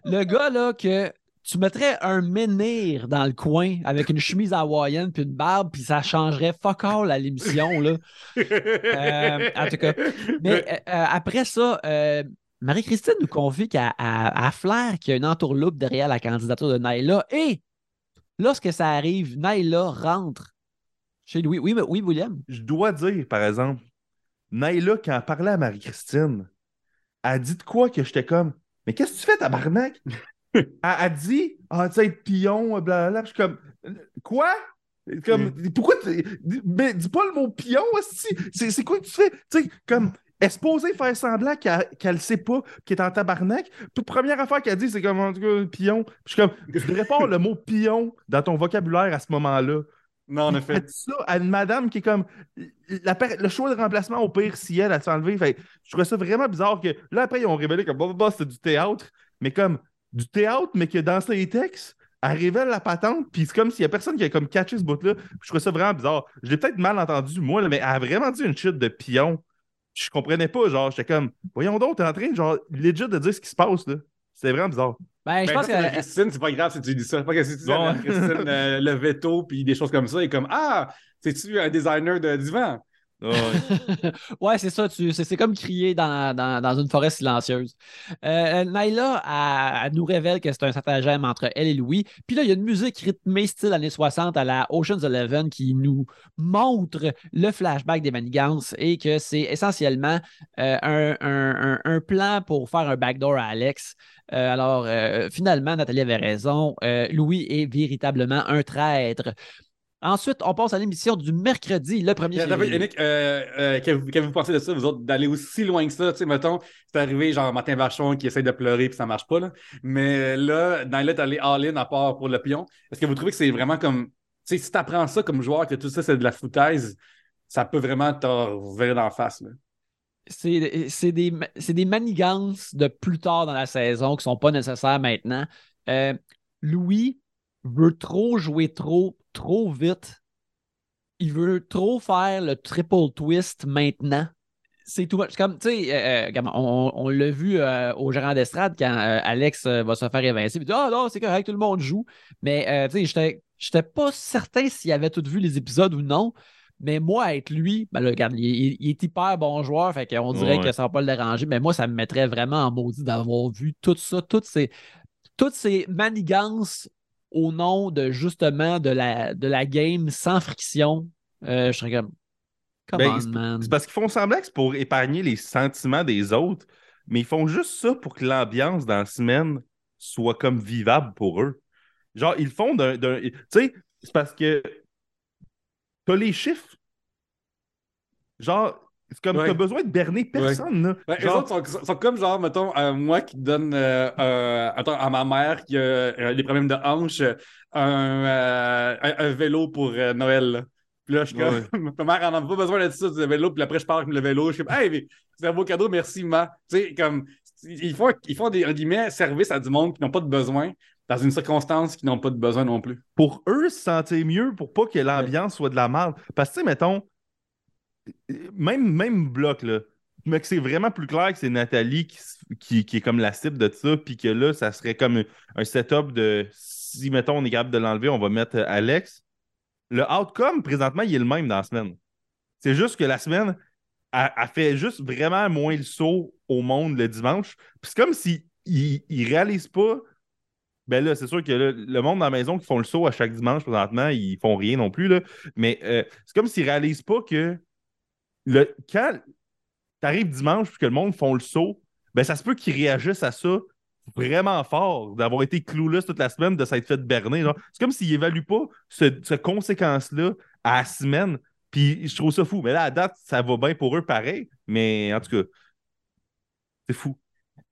Le gars là que tu mettrais un menhir dans le coin avec une chemise hawaïenne puis une barbe, puis ça changerait fuck all à l'émission. là. [laughs] Euh, en tout cas. Mais euh, euh, après ça, euh, Marie-Christine nous confie qu'à à, à Flair qu'il y a une entourloupe derrière la candidature de Naila. Et lorsque ça arrive, Naila rentre chez Louis. Oui, mais- oui William. Je dois dire, par exemple, Naila, quand elle parlait à Marie-Christine, elle a dit de quoi que j'étais comme, mais qu'est-ce que tu fais, tabarnak? [laughs] elle a dit, ah, tu sais, être pion, blablabla. Je suis comme, quoi? Comme, pourquoi tu. dis- Mais dis pas le mot pion, c'est c'est quoi que tu fais? Tu sais, comme, elle supposée faire semblant qu'elle qu'elle sait pas, qu'elle est en tabarnak. Puis première affaire qu'elle dit, c'est comme, en tout cas, pion. Puis je suis comme, tu devrais pas le mot pion dans ton vocabulaire à ce moment-là. Non, en effet. fait ça à une madame qui est comme la le choix de remplacement au pire si elle, elle s'est enlevée. Fait, je trouvais ça vraiment bizarre que là après ils ont révélé comme bah, bah, bah, c'est du théâtre, mais comme du théâtre, mais que dans ses textes, elle révèle la patente, puis c'est comme s'il y a personne qui a comme catché ce bout-là. Je trouvais ça vraiment bizarre. Je l'ai peut-être mal entendu, moi, là, mais elle a vraiment dit une chute de pion. Je comprenais pas, genre, j'étais comme, voyons donc, t'es en train, genre, legit de dire ce qui se passe, là. C'était vraiment bizarre. Ben, je Ben, pense c'est que. Christine, c'est pas grave si tu dis ça. Pas que si tu dis Christine euh, le veto puis des choses comme ça, et comme Ah, c'est-tu un designer de divan? [laughs] Ouais. ouais, c'est ça. C'est comme crier dans, dans- dans une forêt silencieuse. Euh, Naila, elle, nous révèle que c'est un stratagème entre elle et Louis. Puis là, il y a une musique rythmée style années 60 à la Ocean's Eleven qui nous montre le flashback des manigances et que c'est essentiellement euh, un, un- un- plan pour faire un backdoor à Alex. Euh, alors, euh, finalement, Nathalie avait raison. Euh, Louis est véritablement un traître. Ensuite, on passe à l'émission du mercredi, le 1er Attends, février. Yannick, euh, euh, qu'avez-vous pensé de ça, vous autres, d'aller aussi loin que ça? Tu sais, mettons, c'est arrivé genre Martin Vachon qui essaie de pleurer puis ça marche pas, là. Mais là, dans t'es allé all-in à part pour le pion. Est-ce que vous trouvez que c'est vraiment comme. Tu sais, si t'apprends ça comme joueur, que tout ça c'est de la foutaise, ça peut vraiment te revirer la face, là? c'est des, manigances de plus tard dans la saison qui sont pas nécessaires maintenant. Euh, Louis veut trop jouer trop, trop vite. Il veut trop faire le triple twist maintenant. C'est tout. C'est comme, tu sais, euh, euh, on, on l'a vu euh, au gérant d'estrade quand euh, Alex va se faire évincer. Il dit Ah non, c'est correct, tout le monde joue. Mais, tu sais, j'étais- j'étais pas certain s'il avait tout vu les épisodes ou non. Mais moi, être lui, ben là, regarde, il, il- il est hyper bon joueur, fait qu'on dirait Ouais. que ça va pas le déranger. Mais moi, ça me mettrait vraiment en maudit d'avoir vu tout ça, toutes ces, toutes ces manigances au nom de justement de la, de la game sans friction. Euh, je serais comme. Ben, c'est- man. C'est parce qu'ils font semblant que c'est pour épargner les sentiments des autres, mais ils font juste ça pour que l'ambiance dans la semaine soit comme vivable pour eux. Genre, ils font d'un- Tu sais, c'est parce que t'as les chiffres. Genre, c'est comme Ouais. t'as besoin de berner personne. là. Ouais, Genre, autres sont, sont comme genre, mettons, euh, moi qui donne euh, euh, attends, à ma mère qui a euh, des problèmes de hanche, un, euh, un, un vélo pour euh, Noël. là. Puis là, je suis comme, [laughs] ma mère en a pas besoin de ça, du vélo. Puis après, je pars avec le vélo. Je suis comme, hey, mais c'est un beau cadeau, merci, ma. Tu sais, comme, ils font, ils font des, entre guillemets, service à du monde qui n'ont pas de besoin dans une circonstance qui n'ont pas de besoin non plus. pour eux se sentir mieux, pour pas que l'ambiance soit de la merde. Parce que, tu sais, mettons, même, même bloc, là, mais que c'est vraiment plus clair que c'est Nathalie qui, qui, qui est comme la cible de ça, puis que là, ça serait comme un setup de si, mettons, on est capable de l'enlever, on va mettre euh, Alex. Le outcome, présentement, il est le même dans la semaine. C'est juste que la semaine, elle fait juste vraiment moins le saut au monde le dimanche. Puis c'est comme s'ils ne réalisent pas. Ben là, c'est sûr que là, le monde dans la maison qui font le saut à chaque dimanche présentement, ils font rien non plus. Là. Mais euh, c'est comme s'ils réalisent pas que quand tu arrives dimanche et que le monde font le saut, ben ça se peut qu'ils réagissent à ça vraiment fort, d'avoir été clueless toute la semaine, de s'être fait berner. C'est comme s'ils n'évaluent pas ce, ce conséquence-là à la semaine. Puis je trouve ça fou. Mais là, à date, ça va bien pour eux pareil. Mais en tout cas, c'est fou.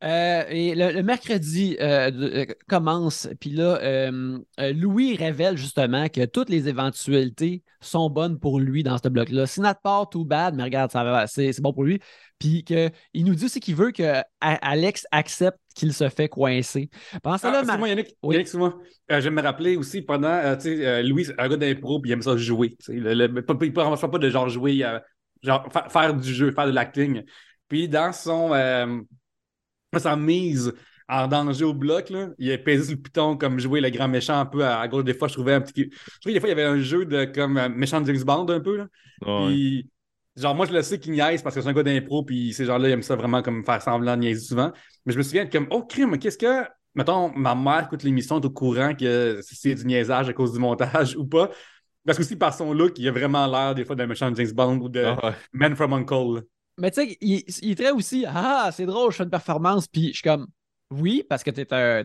Euh, et le, le mercredi euh, de- euh, commence, puis là, euh, Louis révèle justement que toutes les éventualités sont bonnes pour lui dans ce bloc-là. Si notre part, tout bad, mais regarde, ça va- c'est c'est bon pour lui. Puis qu'il nous dit aussi qu'il veut que Alex accepte qu'il se fait coincer. Ce Ah, excuse-moi, Mar- Yannick, Oui. Yannick. Euh, je vais me rappeler aussi pendant, tu sais, Louis, un gars d'impro, puis il aime ça jouer. tu sais, le- le- pas- il ne pas de genre jouer, genre fa- faire du jeu, faire de l'acting. Puis dans son, sa mise en danger au bloc, là, il a pesé sur le piton comme jouer le grand méchant un peu à, à gauche. Des fois, je trouvais un petit. Je trouvais des fois, il y avait un jeu de comme euh, méchant James Bond un peu. Là. Puis, genre, moi, je le sais qu'il niaise parce que c'est un gars d'impro, puis ces gens-là, ils aiment ça vraiment comme faire semblant de niaiser souvent. Mais je me souviens de comme, oh, crime, qu'est-ce que. Mettons, ma mère écoute l'émission, est au courant que c'est du niaisage à cause du montage ou pas? Parce que aussi, par son look, il a vraiment l'air des fois d'un méchant James Bond ou de Ah ouais. Man from Uncle. Mais tu sais, il, il très aussi Ah, c'est drôle, je fais une performance. Puis je suis comme Oui, parce que t'es un,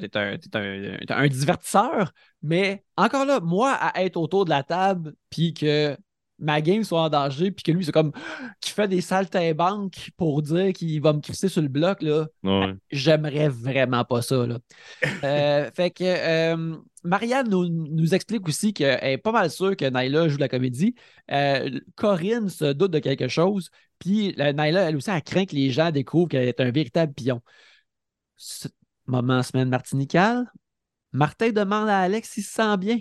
un divertisseur. Mais encore là, moi, à être autour de la table, puis que ma game soit en danger, puis que lui, c'est comme [gasps] qui fait des saltimbanques pour dire qu'il va me crisser sur le bloc, là. Ouais. J'aimerais vraiment pas ça. Là. [laughs] Euh, fait que euh, Marianne nous, nous explique aussi qu'elle est pas mal sûre que Naila joue de la comédie. Euh, Corinne se doute de quelque chose. Puis la- Naila, elle aussi, elle craint que les gens découvrent qu'elle est un véritable pion. Ce moment semaine martinicale, Martin demande à Alex s'il se sent bien.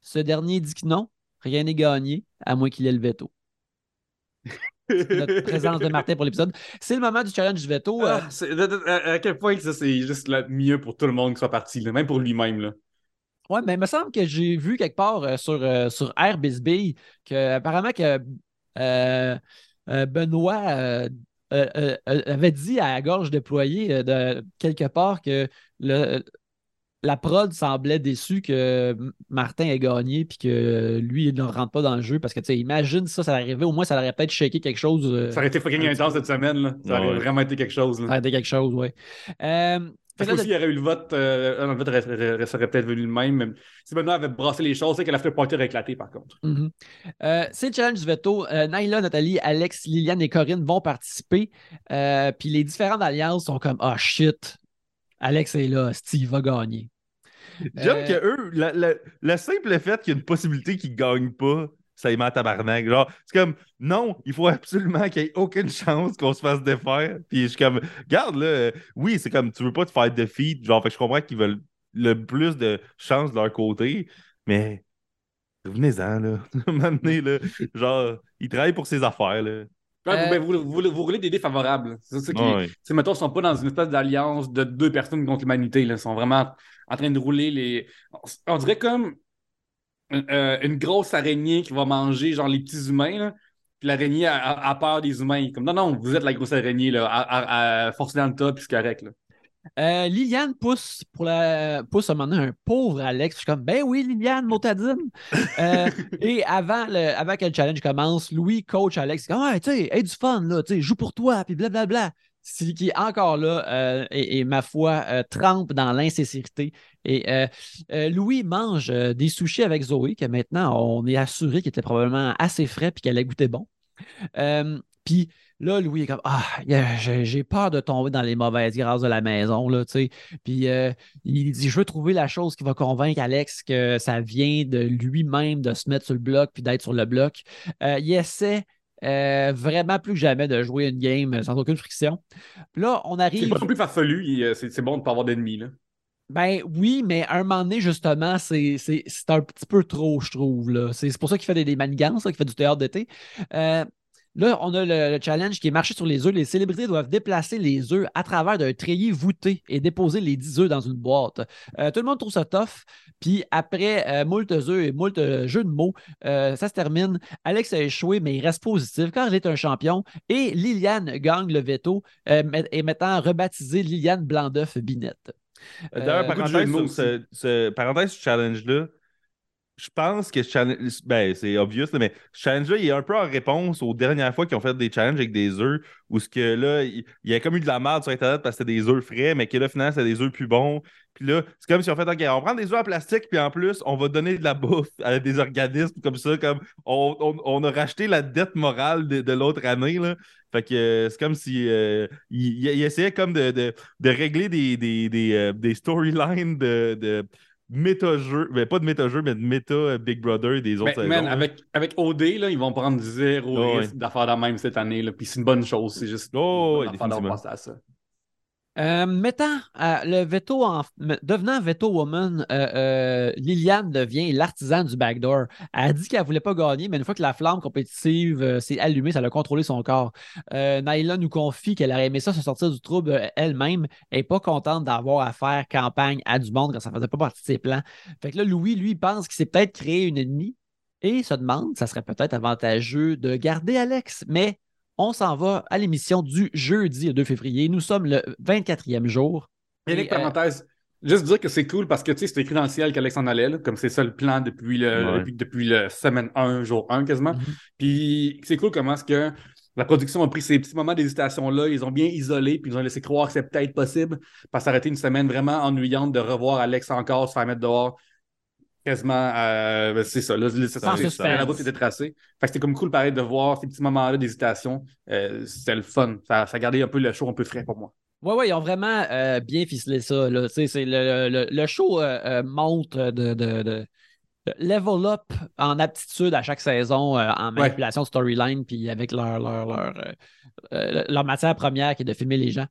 Ce dernier dit que non, rien n'est gagné, à moins qu'il ait le veto. Notre [laughs] présence de Martin pour l'épisode. C'est le moment du challenge du veto. euh, Ah, à quel point que ça, c'est juste le mieux pour tout le monde qui soit parti, là, même pour lui-même. là. Ouais, mais il me semble que j'ai vu quelque part euh, sur, euh, sur Air Bisbee que apparemment que euh, Benoît avait dit à la gorge déployée de quelque part que le, la prod semblait déçue que Martin ait gagné puis que lui, il ne rentre pas dans le jeu parce que tu sais, imagine ça, ça arrivait, au moins ça aurait peut-être shaké quelque chose. euh, Ça aurait été fucking intense cette semaine. Là. Ça aurait Ouais. vraiment été quelque chose. ça Là. aurait été quelque chose, oui. Parce que aussi, il y aurait eu le vote, euh, le vote aurait, aurait- serait peut-être venu le même. mais si Benoît avait brassé les choses, c'est que party aurait éclaté par contre. Mhm. Euh, c'est le challenge du veto. Euh, Naila, Nathalie, Alex, Liliane et Corinne vont participer. Euh, Puis les différentes alliances sont comme Ah shit, Alex est là, Steve va gagner. J'aime Euh, que eux, la- la- le simple fait qu'il y a une possibilité qu'ils ne gagnent pas, ça y met à tabarnak. Genre, c'est comme, non, il faut absolument qu'il n'y ait aucune chance qu'on se fasse défaire. Puis je suis comme, regarde là, oui, c'est comme, tu veux pas te faire defeat. Genre, fait que je comprends qu'ils veulent le plus de chance de leur côté, mais revenez-en, là. [laughs] À un moment donné, là, genre, ils travaillent pour ses affaires, là. Euh, vous, ben, vous, vous, vous roulez des dés favorables. C'est ça qui. Mettons, ils sont pas dans une espèce d'alliance de deux personnes contre l'humanité. là. Ils sont vraiment en train de rouler les. On dirait comme euh, une grosse araignée qui va manger genre les petits humains. Là. Puis l'araignée a, a- a peur des humains. Comme non, non, vous êtes la grosse araignée, là. À, à, à forcer dans le tas, puis c'est correct. Là. Euh, Liliane pousse pour la pousse à un moment donné un pauvre Alex. Je suis comme Ben oui, Liliane, motadine. Euh, [laughs] et avant, le, avant que le challenge commence, Louis coach Alex. Il dit, Ouais, tu sais, du fun, là, tu sais, joue pour toi, puis blablabla. C'est qui est encore là euh, et, et, ma foi euh, trempe dans l'insincérité. Et Louis mange des sushis avec Zoé, que maintenant on est assuré qu'il était probablement assez frais puis qu'elle goûter bon. Puis là, Louis est comme Ah, j'ai peur de tomber dans les mauvaises grâces de la maison. Là, tu sais. Puis euh, il dit Je veux trouver la chose qui va convaincre Alex que ça vient de lui-même de se mettre sur le bloc puis d'être sur le bloc. Euh, il essaie euh, vraiment plus que jamais de jouer une game sans aucune friction. Puis là, on C'est arrive. pas non plus farfelu. C'est c'est bon de pas avoir d'ennemis. là. Ben oui, mais à un moment donné, justement, c'est c'est- c'est un petit peu trop, je trouve. C'est c'est pour ça qu'il fait des, des manigances, qu'il fait du théâtre d'été. Euh, Là, on a le, le challenge qui est marché sur les œufs. Les célébrités doivent déplacer les œufs à travers d'un treillis voûté et déposer les 10 œufs dans une boîte. Euh, tout le monde trouve ça tough. Puis après euh, moult œufs et moult euh, jeux de mots, euh, ça se termine. Alex a échoué, mais il reste positif car il est un champion. Et Liliane gagne le veto euh, et maintenant rebaptisée Liliane Blanc-d'œuf Binette. D'ailleurs, Euh, parenthèse, sur ce, ce- parenthèse ce challenge-là, je pense que challenge, ben, c'est obvious, mais challenge-là, il est un peu en réponse aux dernières fois qu'ils ont fait des challenges avec des œufs, où ce que là, il y a comme eu de la merde sur Internet parce que c'était des œufs frais, mais que là, finalement, c'était des œufs plus bons. Puis là, c'est comme si on fait, OK, on prend des œufs en plastique, puis en plus, on va donner de la bouffe à des organismes comme ça, comme on, a racheté la dette morale de, l'autre année, là. Fait que euh, c'est comme si euh, il, essayait comme de, de, de régler des, des, des, euh, des storylines de, de méta-jeux, mais pas de méta-jeux, mais de méta euh, Big Brother des autres man, saisons. avec, avec OD, là, ils vont prendre zéro Oh, risque d'affaire de même cette année. Là. Puis c'est une bonne chose. C'est juste Oh, une ouais, affaire à ça. Euh, mettant euh, le veto en devenant veto woman, euh, Liliane devient l'artisan du backdoor. Elle a dit qu'elle voulait pas gagner, mais une fois que la flamme compétitive s'est allumée, ça a contrôlé son corps. Naila nous confie qu'elle aurait aimé ça se sortir du trouble elle-même. Elle n'est pas contente d'avoir à faire campagne à du monde quand ça faisait pas partie de ses plans. Fait que là, Louis, lui, pense qu'il s'est peut-être créé une ennemie et se demande, ça serait peut-être avantageux de garder Alex, mais on s'en va à l'émission du jeudi le 2 février. Nous sommes le 24e jour. Et, euh, parenthèse, juste dire que c'est cool parce que tu sais, c'est écrit dans le ciel qu'Alex en allait, là, comme c'est ça le plan depuis le, Ouais. depuis, depuis le semaine 1, jour 1 quasiment. Mhm. Puis c'est cool comment est-ce que la production a pris ces petits moments d'hésitation-là, ils ont bien isolé, puis ils ont laissé croire que c'est peut-être possible, parce que ça aurait été une semaine vraiment ennuyante de revoir Alex encore se faire mettre dehors. Quasiment, euh, ben, c'est ça. Là, là, ça, c'est- suspense. la route était tracée. Fait que c'était comme cool, pareil, de voir ces petits moments-là d'hésitation. Euh, c'était le fun. Ça, ça gardait un peu le show un peu frais pour moi. Oui, oui, ils ont vraiment euh, bien ficelé ça. Là. C'est le, le- le show euh, euh, monte de, de, de- de level up en aptitude à chaque saison euh, en manipulation de storyline, puis avec leur, leur, leur, euh, euh, leur matière première qui est de filmer les gens.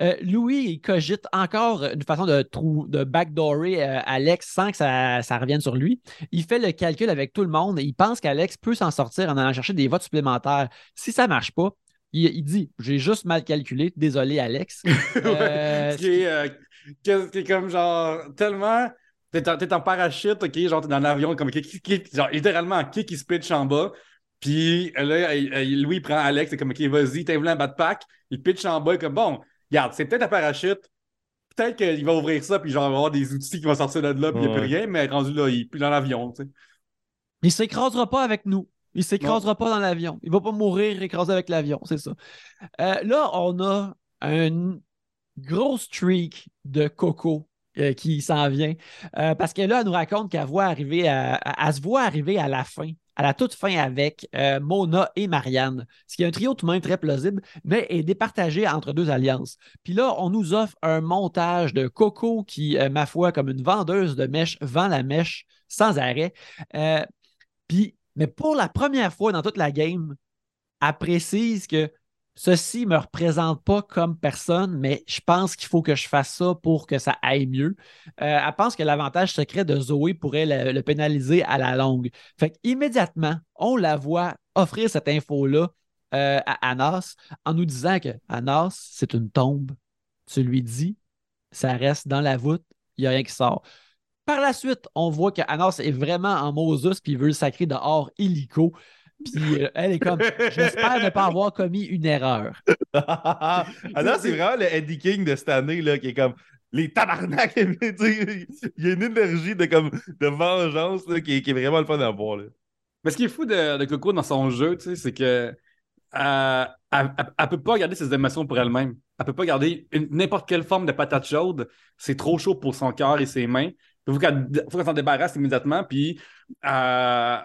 Euh, Louis, il cogite encore une façon de, trou- de backdoorer Alex sans que ça, ça revienne sur lui. Il fait le calcul avec tout le monde et il pense qu'Alex peut s'en sortir en allant chercher des votes supplémentaires. Si ça ne marche pas, il, il dit J'ai juste mal calculé, désolé Alex. [laughs] Ce qui est, qui est comme genre tellement. T'es en, t'es en parachute, ok, genre t'es dans l'avion, comme qui, qui- qui- genre littéralement qui qui se pitch en bas? Puis là, il- Louis prend Alex, c'est comme ok, vas-y, t'as voulu un backpack. Il pitch en bas, comme bon, regarde, c'est peut-être un parachute. Peut-être qu'il va ouvrir ça, puis genre, il va avoir des outils qui vont sortir de là, puis il n'y a plus rien, mais rendu là, il est plus dans l'avion, tu sais. Il s'écrasera pas avec nous. Il s'écrasera pas dans l'avion. Il va pas mourir écrasé avec l'avion, c'est ça. Euh, là, on a un gros streak de Coco euh, qui s'en vient. Euh, parce que là, elle nous raconte qu'elle à, se voit arriver à la fin, à la toute fin avec euh, Mona et Marianne. Ce qui est un trio tout de même très plausible, mais est départagé entre deux alliances. Puis là, on nous offre un montage de Coco qui, ma foi, comme une vendeuse de mèches, vend la mèche sans arrêt. Puis, mais pour la première fois dans toute la game, elle précise que ceci ne me représente pas comme personne, mais je pense qu'il faut que je fasse ça pour que ça aille mieux. Euh, elle pense que l'avantage secret de Zoé pourrait le, pénaliser à la longue. Fait qu'immédiatement, on la voit offrir cette info-là euh, à Anas en nous disant que Anas, c'est une tombe. Tu lui dis, ça reste dans la voûte, il n'y a rien qui sort. Par la suite, on voit que Anas est vraiment en Moses puis veut le sacrer dehors illico. Puis euh, elle est comme [laughs] J'espère ne pas avoir commis une erreur. [laughs] ah non, c'est vraiment le Eddie King de cette année là, qui est comme les tabarnak. [laughs] tu sais, Il y a une énergie de, comme, de vengeance là, qui, est, qui est vraiment le fun à voir. Là. Mais ce qui est fou de, de Coco dans son jeu, tu sais, c'est que euh, elle, elle peut pas garder ses émotions pour elle-même. Elle peut pas garder une- n'importe quelle forme de patate chaude. C'est trop chaud pour son cœur et ses mains. Il faut qu'elle faut qu'elle s'en débarrasse immédiatement. Puis euh,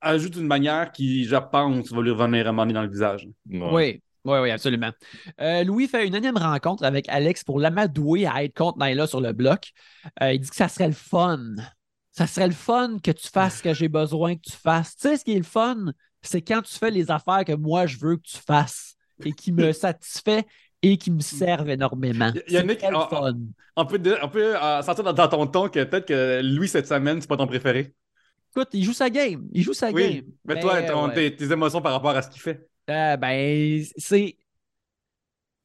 ajoute d'une manière qui, je pense, va lui revenir à un moment donné dans le visage. Ouais. Oui, oui, oui, absolument. Euh, Louis fait une énième rencontre avec Alex pour l'amadouer à être contre Naila sur le bloc. Euh, il dit que ça serait le fun. Ça serait le fun que tu fasses ce que j'ai besoin que tu fasses. Tu sais, ce qui est le fun, c'est quand tu fais les affaires que moi je veux que tu fasses et qui me [laughs] satisfait et qui me servent énormément. Y- Yannick, très le ah, ah, fun. On peut, on peut euh, sentir dans, dans ton ton que peut-être que Louis, cette semaine, c'est pas ton préféré. Écoute, il joue sa game. Il joue sa Oui, game. mais toi, ton- ouais. tes, tes émotions par rapport à ce qu'il fait? Euh, ben, c'est.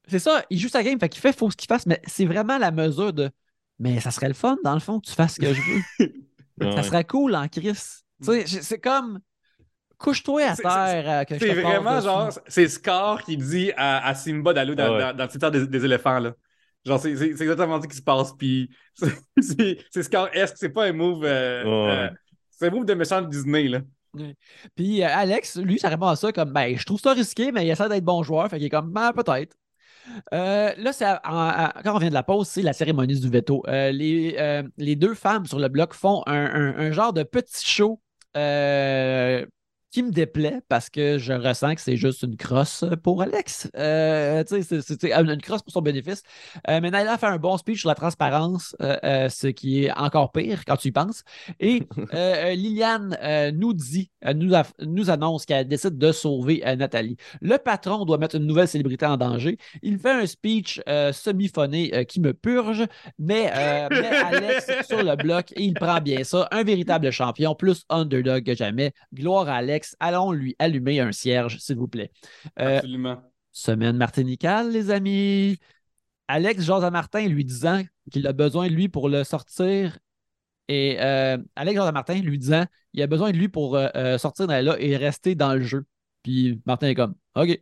C'est ça, il joue sa game, fait qu'il fait faut ce qu'il fasse, mais c'est vraiment la mesure de. Mais ça serait le fun, dans le fond, que tu fasses ce que je veux. [laughs] ça Ouais. serait cool en Chris. Tu sais, c'est comme. Couche-toi à terre. euh, C'est vraiment genre, c'est Scar qui dit à, à Simba d'aller dans, Ouais. dans, dans le secteur des, des éléphants. Là. Genre, c'est exactement ça qui se passe. Puis [laughs] c'est- Scar-esque, c'est pas un move. euh, Ouais. euh, c'est move de méchant Disney. Là. Puis euh, Alex, lui, ça répond à ça comme ben, je trouve ça risqué, mais il essaie d'être bon joueur. Fait qu'il est comme ben, peut-être. Euh, là, à- en- quand on vient de la pause, c'est la cérémonie du veto. Euh, les, les deux femmes sur le bloc font un, un- genre de petit show qui me déplaît parce que je ressens que c'est juste une crosse pour Alex. Euh, c'est- c'est une crosse pour son bénéfice. Euh, mais Naila fait un bon speech sur la transparence, euh, euh, ce qui est encore pire quand tu y penses. Et [laughs] Liliane nous dit, nous, nous annonce qu'elle décide de sauver Nathalie. Le patron doit mettre une nouvelle célébrité en danger. Il fait un speech semi-phoné qui me purge, mais met Alex [laughs] sur le bloc et il prend bien ça. Un véritable champion, plus underdog que jamais. Gloire à Alex. Allons lui allumer un cierge, s'il vous plaît. Euh, Absolument. Semaine martinicale, les amis. Alex jase à Martin lui disant qu'il a besoin de lui pour le sortir. Et euh, Alex jase à Martin lui disant qu'il a besoin de lui pour euh, euh, sortir de là et rester dans le jeu. Puis Martin est comme OK.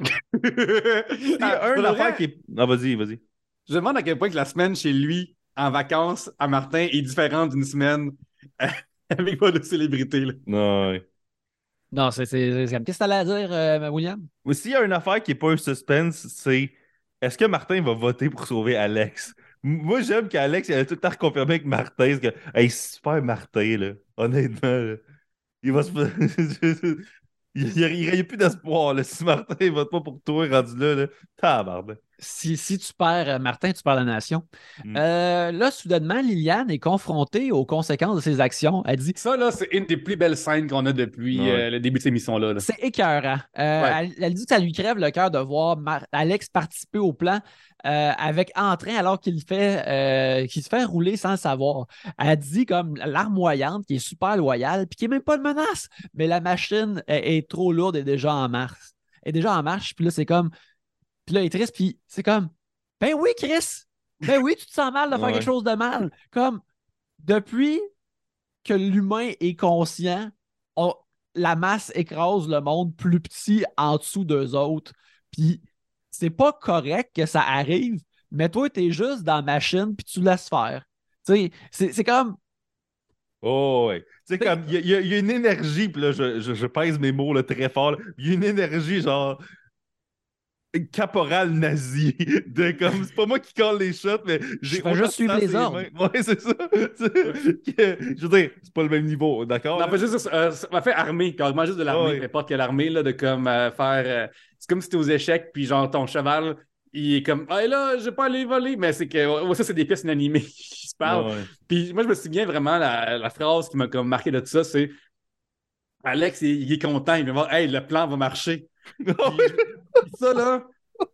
[laughs] Il y a Ah, un vrai, qui est. Non, vas-y, vas-y. Je me demande à quel point que la semaine chez lui, en vacances, à Martin, est différente d'une semaine [laughs] avec pas de célébrité. Là. Non, ouais. Non, c'est qu'est-ce que t'allais à dire, euh, William? Mais s'il y a une affaire qui n'est pas un suspense, c'est est-ce que Martin va voter pour sauver Alex? Moi, j'aime qu'Alex, il a tout le temps reconfirmé avec Martin. Que, hey, super Martin, là. Honnêtement, là. Il va se. [laughs] il n'y a plus d'espoir, là. Si Martin ne vote pas pour toi, rendu là, là. Tabarnak. Si, si tu perds euh, Martin, tu perds la nation. Mm. Euh, là, soudainement, Liliane est confrontée aux conséquences de ses actions. Elle dit Ça, là, c'est une des plus belles scènes qu'on a depuis Ouais. euh, le début de cette émission-là. là. C'est écœurant. Euh, Ouais. elle, elle dit que ça lui crève le cœur de voir Mar- Alex participer au plan avec entrain alors qu'il fait qu'il se fait rouler sans le savoir. Elle dit comme l'armoyante qui est super loyale puis qui n'est même pas de menace, mais la machine est, est trop lourde et déjà en marche. est déjà en marche, puis là, c'est comme. Puis là, il est triste, puis c'est comme. Ben oui, Chris! Ben oui, tu te sens mal de faire Ouais. quelque chose de mal. Comme depuis que l'humain est conscient, on- la masse écrase le monde plus petit en dessous d'eux autres. Puis c'est pas correct que ça arrive, mais toi, t'es juste dans la machine, puis tu laisses faire. Tu sais, c'est c'est comme. Oh, ouais. Tu sais, comme, il y, a- y y une énergie, puis là, je, je, je pèse mes mots là, très fort. Il y a une énergie, genre. Caporal nazi. De comme, c'est pas moi qui colle les shots, mais j'ai. Je fais juste suivre les ordres. Ouais, c'est ça. [laughs] Je veux dire, c'est pas le même niveau, d'accord? Non, pas juste, euh, ça m'a fait armée, carrément juste de l'armée, Ouais. n'importe quelle armée, là, de comme euh, faire. euh, c'est comme si t'es aux échecs, puis genre ton cheval, il est comme, ah là, je vais pas aller voler, mais c'est que, ouais, ça, c'est des pièces inanimées [laughs] qui se parlent. Ouais. Puis moi, je me souviens vraiment, la, la phrase qui m'a comme marqué de tout ça, c'est Alex, il, il est content, il va voir, hey, le plan va marcher. [laughs] Puis, puis ça, là,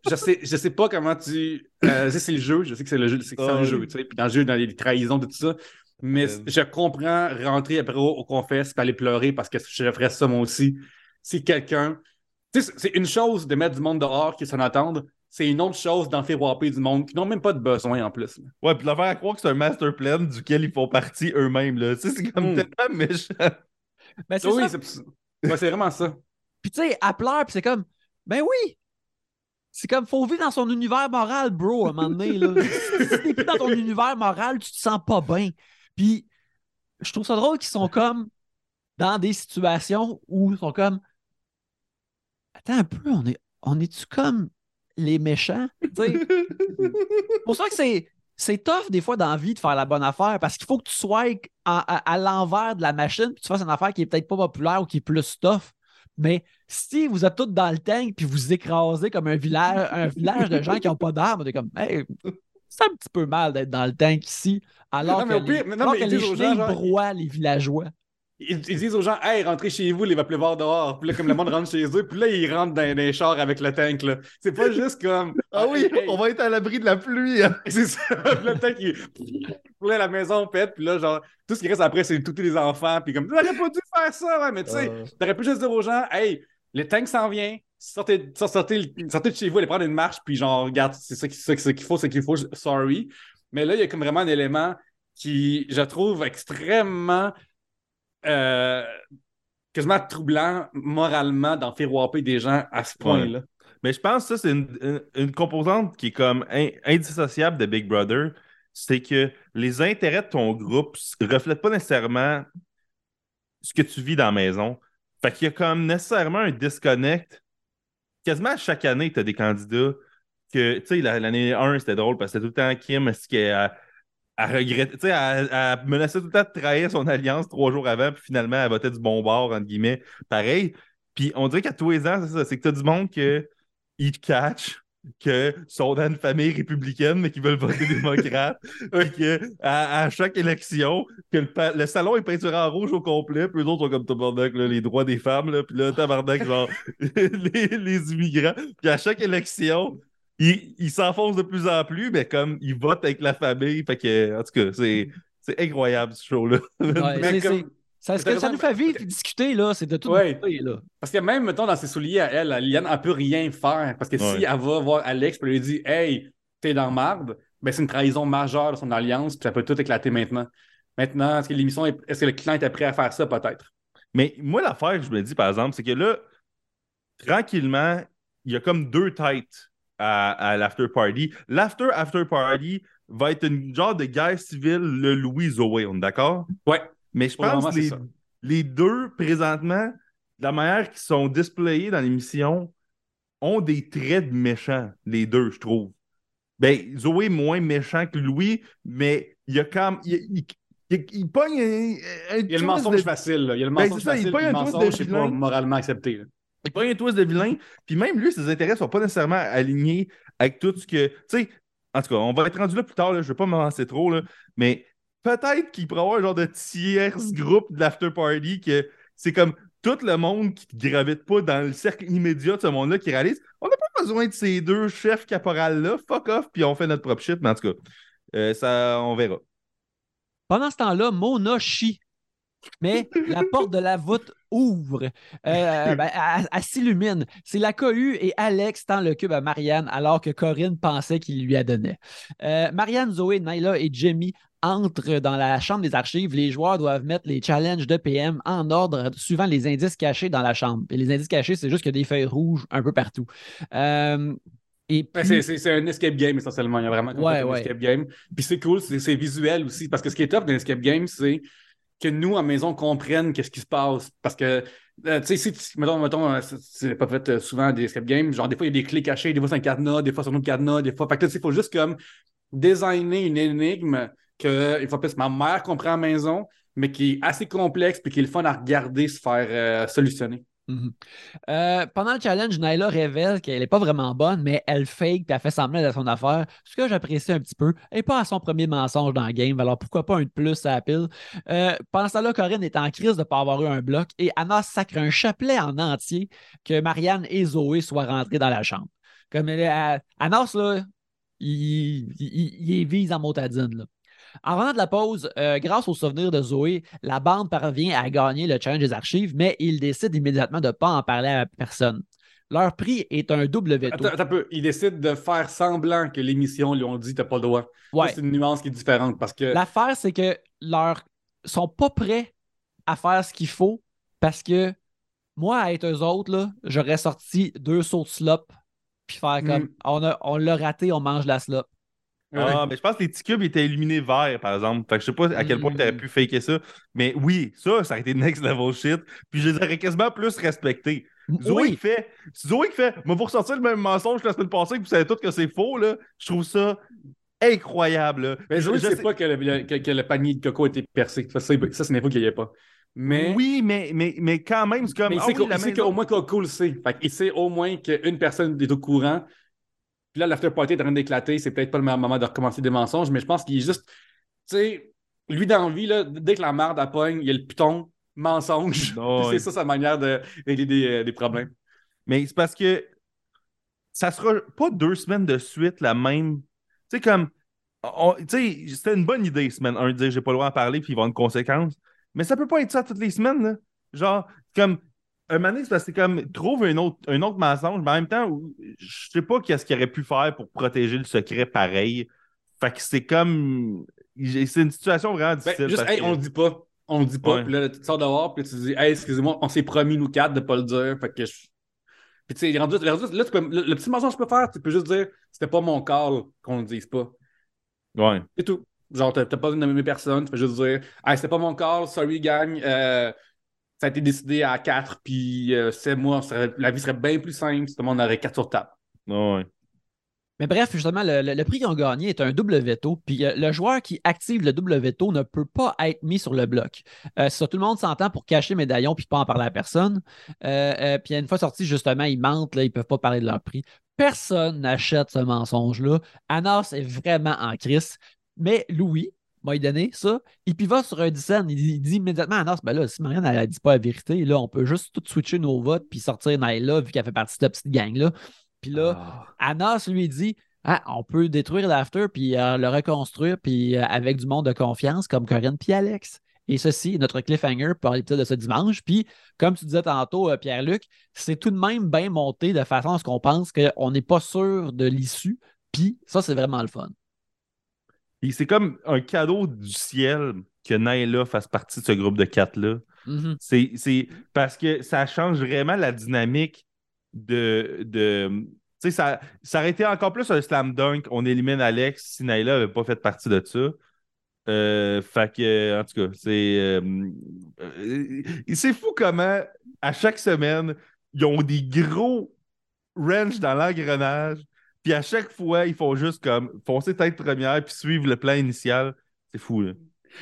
je sais, je sais pas comment tu. Euh, c'est le jeu, je sais que c'est le jeu, c'est un oui. jeu, tu sais. Puis dans le jeu, dans les trahisons, tout ça. Mais Euh. je comprends rentrer après au, au confesse puis aller pleurer parce que je ferais ça moi aussi. Si quelqu'un. Tu sais, c'est une chose de mettre du monde dehors qui s'en attendent. C'est une autre chose d'en faire wapper du monde qui n'ont même pas de besoin en plus. là. Ouais, puis de leur faire croire que c'est un master plan duquel ils font partie eux-mêmes, là. Tu sais, c'est comme Mm. tellement méchant. Ben, c'est Oui, ça. c'est ouais, c'est vraiment ça. Puis tu sais, elle pleure, puis c'est comme, ben oui! C'est comme, faut vivre dans son univers moral, bro, à un moment donné. Là. [laughs] si t'es plus dans ton univers moral, tu te sens pas bien. Puis, je trouve ça drôle qu'ils sont comme dans des situations où ils sont comme, attends un peu, on est, on est-tu comme les méchants? Tu sais, c'est pour ça que c'est. C'est tough des fois dans la vie de faire la bonne affaire parce qu'il faut que tu sois à, à- à l'envers de la machine puis tu fasses une affaire qui est peut-être pas populaire ou qui est plus tough. Mais si vous êtes tous dans le tank puis vous écrasez comme un village, un village de gens qui n'ont pas d'armes, t'es comme hey, c'est un petit peu mal d'être dans le tank ici. Alors Non, mais que pire- les, mais non, alors mais que les gens, broient les villageois. Ils, ils disent aux gens, hey, rentrez chez vous, il va pleuvoir dehors. Puis là, comme le monde rentre chez eux, puis là, ils rentrent dans, les chars avec le tank. là. C'est pas juste comme. [laughs] Ah oui, hey, on va être à l'abri de la pluie. hein. [laughs] C'est ça. Le tank, il. Là, la maison pète, puis là, genre, tout ce qui reste après, c'est tous les enfants. Puis comme, t'aurais pas dû faire ça, ouais, mais tu sais, Euh. t'aurais pu juste dire aux gens, hey, le tank s'en vient, sortez, sortez, sortez de chez vous, allez prendre une marche, puis genre, regarde, c'est ça, qu'il faut, c'est qu'il faut, sorry. Mais là, il y a comme vraiment un élément qui, je trouve, extrêmement euh, quasiment troublant moralement d'en faire wapper des gens à ce point-là. Mais je pense que ça, c'est une, composante qui est comme indissociable de Big Brother. C'est que les intérêts de ton groupe ne reflètent pas nécessairement ce que tu vis dans la maison. Fait qu'il y a comme nécessairement un disconnect. Quasiment à chaque année, tu as des candidats que, tu sais, l'année 1, c'était drôle parce que c'était tout le temps Kim, est-ce qu'elle elle regrettait, tu sais, elle, menaçait tout le temps de trahir son alliance trois jours avant, puis finalement, elle votait du bon bord, entre guillemets. Pareil. Puis on dirait qu'à tous les ans, c'est ça, c'est que tu as du monde que ils catch que sont dans une famille républicaine, mais qui veulent voter [laughs] démocrate. que à, chaque élection, que le, salon est peinturé en rouge au complet, puis eux autres sont comme tabarnak, là, les droits des femmes, là, puis là, tabarnak, genre, [laughs] les, les, immigrants. Puis à chaque élection, ils s'enfoncent de plus en plus, mais comme ils votent avec la famille, fait que, en tout cas, c'est incroyable ce show-là. [laughs] Ça, ce que ça nous fait vivre et discuter, là, c'est de tout ouais. là. Parce que même, mettons, dans ses souliers à elle, Liane, elle peut rien faire. Parce que si elle va voir Alex et lui dit Hey, t'es dans marde, ben c'est une trahison majeure de son alliance, puis ça peut tout éclater maintenant. Maintenant, est-ce que l'émission est... ce que le client est prêt à faire ça, peut-être? Mais moi, l'affaire que je me dis, par exemple, c'est que là, tranquillement, il y a comme deux têtes à, à l'after party. L'after after party va être une genre de guerre civile, le Louis Zoé, on est d'accord? Ouais. Mais je pense que les, deux, présentement, la manière qu'ils sont displayés dans l'émission, ont des traits de méchants, les deux, je trouve. Ben, Zoé est moins méchant que Louis, mais il y a quand même. Il, il, pogne un, Il y a le mensonge facile, là. Il y a le ben, mensonge facile, il le mensonge, c'est pas moralement accepté. Il pogne un twist de vilain, puis même lui, ses intérêts sont pas nécessairement alignés avec tout ce que. Tu sais, en tout cas, on va être rendu là plus tard, là, je vais pas m'avancer trop, là, mais peut-être qu'il pourrait avoir un genre de tierce groupe de l'after party que c'est comme tout le monde qui ne gravite pas dans le cercle immédiat de ce monde-là qui réalise on n'a pas besoin de ces deux chefs caporales-là, fuck off, puis on fait notre propre shit, mais en tout cas, euh, ça, on verra. Pendant ce temps-là, Mona chie. Mais la porte de la voûte ouvre. Euh, [laughs] ben, elle, s'illumine. C'est la cohue et Alex tend le cube à Marianne alors que Corinne pensait qu'il lui a donné. Euh, Marianne, Zoé, Naila et Jamie entre dans la chambre des archives, les joueurs doivent mettre les challenges de PM en ordre suivant les indices cachés dans la chambre. Et les indices cachés, c'est juste qu'il y a des feuilles rouges un peu partout. Euh, c'est un escape game essentiellement. Il y a vraiment un escape game. Puis c'est cool, c'est visuel aussi. Parce que ce qui est top d'un escape game, c'est que nous, à maison, comprennent qu'est-ce qui se passe. Parce que, euh, tu sais, si, mettons, mettons euh, c'est pas fait souvent des escape games, genre des fois, il y a des clés cachées, des fois, c'est un cadenas, des fois, c'est un autre cadenas, des fois. Fait que il faut juste comme designer une énigme que, une fois plus, ma mère comprend à la maison, mais qui est assez complexe puis qui est le fun à regarder se faire euh, solutionner. Mhm. Euh, pendant le challenge, Naila révèle qu'elle n'est pas vraiment bonne, mais elle fake et elle fait semblant de son affaire. Ce que j'apprécie un petit peu. N'est pas à son premier mensonge dans le game, alors pourquoi pas un de plus à la pile. Euh, pendant ce temps-là, Corinne est en crise de ne pas avoir eu un bloc et Anna sacre un chapelet en entier que Marianne et Zoé soient rentrées dans la chambre. Comme elle, Anas, là, il, il, il, vise en motadine. Là. En revenant de la pause, euh, grâce au souvenir de Zoé, la bande parvient à gagner le challenge des archives, mais ils décident immédiatement de ne pas en parler à personne. Leur prix est un double veto. Attends, un peu. Ils décident de faire semblant que l'émission lui ont dit t'as pas le droit. C'est une nuance qui est différente parce que. L'affaire, c'est que leur sont pas prêts à faire ce qu'il faut parce que moi, à être eux autres, là, j'aurais sorti deux sauts de slop puis faire comme mm. on, on l'a raté, on mange la slop. Ah, mais je pense que les petits cubes étaient illuminés verts, par exemple. Fait que je sais pas à quel point tu aurais pu faker ça. Mais oui, ça, ça a été next level shit. Puis je les aurais quasiment plus respectés. Zoé qui fait, Zoé qui fait, mais vous ressortir le même mensonge que la semaine passée, que vous savez tous que c'est faux, là? Je trouve ça incroyable. Mais Zoé, je, sais pas que le, panier de coco a été percé. Ça, ça c'est une info qu'il n'y a pas. Mais... Oui, mais, mais, mais quand même, c'est comme. Mais il sait qu'au moins Coco le sait. Fait il sait au moins qu'une personne est au courant. Puis là, l'after party est en train d'éclater. C'est peut-être pas le meilleur moment de recommencer des mensonges, mais je pense qu'il est juste. Tu sais, lui, dans la vie, là, dès que la merde appogne, il y a le piton mensonge. [laughs] c'est ça sa manière de régler euh, des, problèmes. Mais c'est parce que ça sera pas deux semaines de suite la même. Tu sais, comme. Tu sais, c'était une bonne idée, semaine 1, de dire j'ai pas le droit d'en parler, puis il va avoir une conséquence. Mais ça peut pas être ça toutes les semaines, là. Genre, comme un moment donné, c'est comme trouve un autre, un autre mensonge, mais en même temps, je sais pas qu'est-ce qu'il aurait pu faire pour protéger le secret pareil. Fait que c'est comme. C'est une situation vraiment Ben, difficile. juste, parce hey, que- on le dit pas. On le dit pas. Ouais. Puis là, tu sors dehors, puis tu dis, hey, excusez-moi, on s'est promis, nous quatre, de pas le dire. Fait que je. Puis tu sais, rendu, rendu- là, tu peux- le, le petit mensonge que tu peux faire, tu peux juste dire, c'était pas mon call qu'on le dise pas. Ouais. C'est tout. Genre, t'as t'as pas nommé personne, tu peux juste dire, hey, c'était pas mon call, sorry, gang. euh, ça a été décidé à quatre, puis euh, c'est moi, ça serait- la vie serait bien plus simple si tout le monde aurait quatre sur table. Ouais. Mais bref, justement, le, le- le prix qu'ils ont gagné est un double veto. Puis euh, le joueur qui active le double veto ne peut pas être mis sur le bloc. Euh, ça, tout le monde s'entend pour cacher le médaillon puis pas en parler à personne. Euh, euh, puis une fois sorti, justement, ils mentent, là, ils ne peuvent pas parler de leur prix. Personne n'achète ce mensonge-là. Anas est vraiment en crise. Mais Louis m'a donné ça. Et puis il va sur un dixaine. Il, dit- il dit immédiatement à Anas, ben là, si Marianne ne dit pas la vérité, là, on peut juste tout switcher nos votes puis sortir Naila vu qu'elle fait partie de cette petite gang-là. Puis là, Ah. Anas lui dit ah, on peut détruire l'after puis euh, le reconstruire puis euh, avec du monde de confiance comme Corinne puis Alex. Et ceci est notre cliffhanger pour l'épisode de ce dimanche. Puis, comme tu disais tantôt, euh, Pierre-Luc, c'est tout de même bien monté de façon à ce qu'on pense qu'on n'est pas sûr de l'issue. Puis, ça, c'est vraiment le fun. C'est comme un cadeau du ciel que Naila fasse partie de ce groupe de quatre-là. Mhm. C'est, c'est parce que ça change vraiment la dynamique de. de tu sais, ça, ça aurait été encore plus un slam dunk. On élimine Alex si Naila n'avait pas fait partie de ça. Euh, fait que, en tout cas, c'est. euh, euh, c'est fou comment, à chaque semaine, ils ont des gros wrench dans l'engrenage. Puis à chaque fois, ils font juste comme foncer tête première puis suivre le plan initial. C'est fou, là.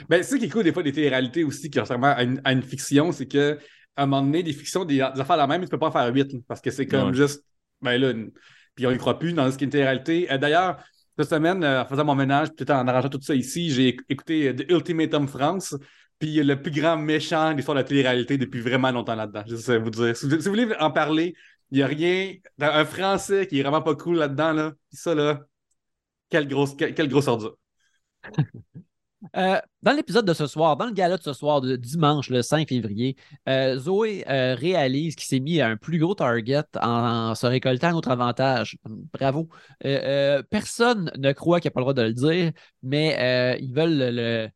Ben, c'est ça qui est cool des fois des téléréalités aussi, qui à une, à une fiction, c'est que à un moment donné, des fictions, des, des affaires la même, tu peux pas en faire huit, parce que c'est comme Ouais. juste, ben là, une- puis on y croit plus dans ce qui est une télé-réalité. Euh, D'ailleurs, cette semaine, euh, en faisant mon ménage, peut-être en arrangeant tout ça ici, j'ai éc- écouté euh, The Ultimatum France, puis il y a le plus grand méchant de l'histoire de la télé-réalité depuis vraiment longtemps là-dedans. Je sais vous dire. Si vous, voulez en parler, n'y a rien, un français qui est vraiment pas cool là-dedans, là, puis ça, là, quelle grosse, quelle, grosse ordure. [laughs] Euh, dans l'épisode de ce soir, dans le gala de ce soir, de dimanche, le 5 février, euh, Zoé euh, réalise qu'il s'est mis à un plus gros target en, se récoltant un autre avantage. Bravo. Personne ne croit qu'il n'a pas le droit de le dire, mais ils veulent le,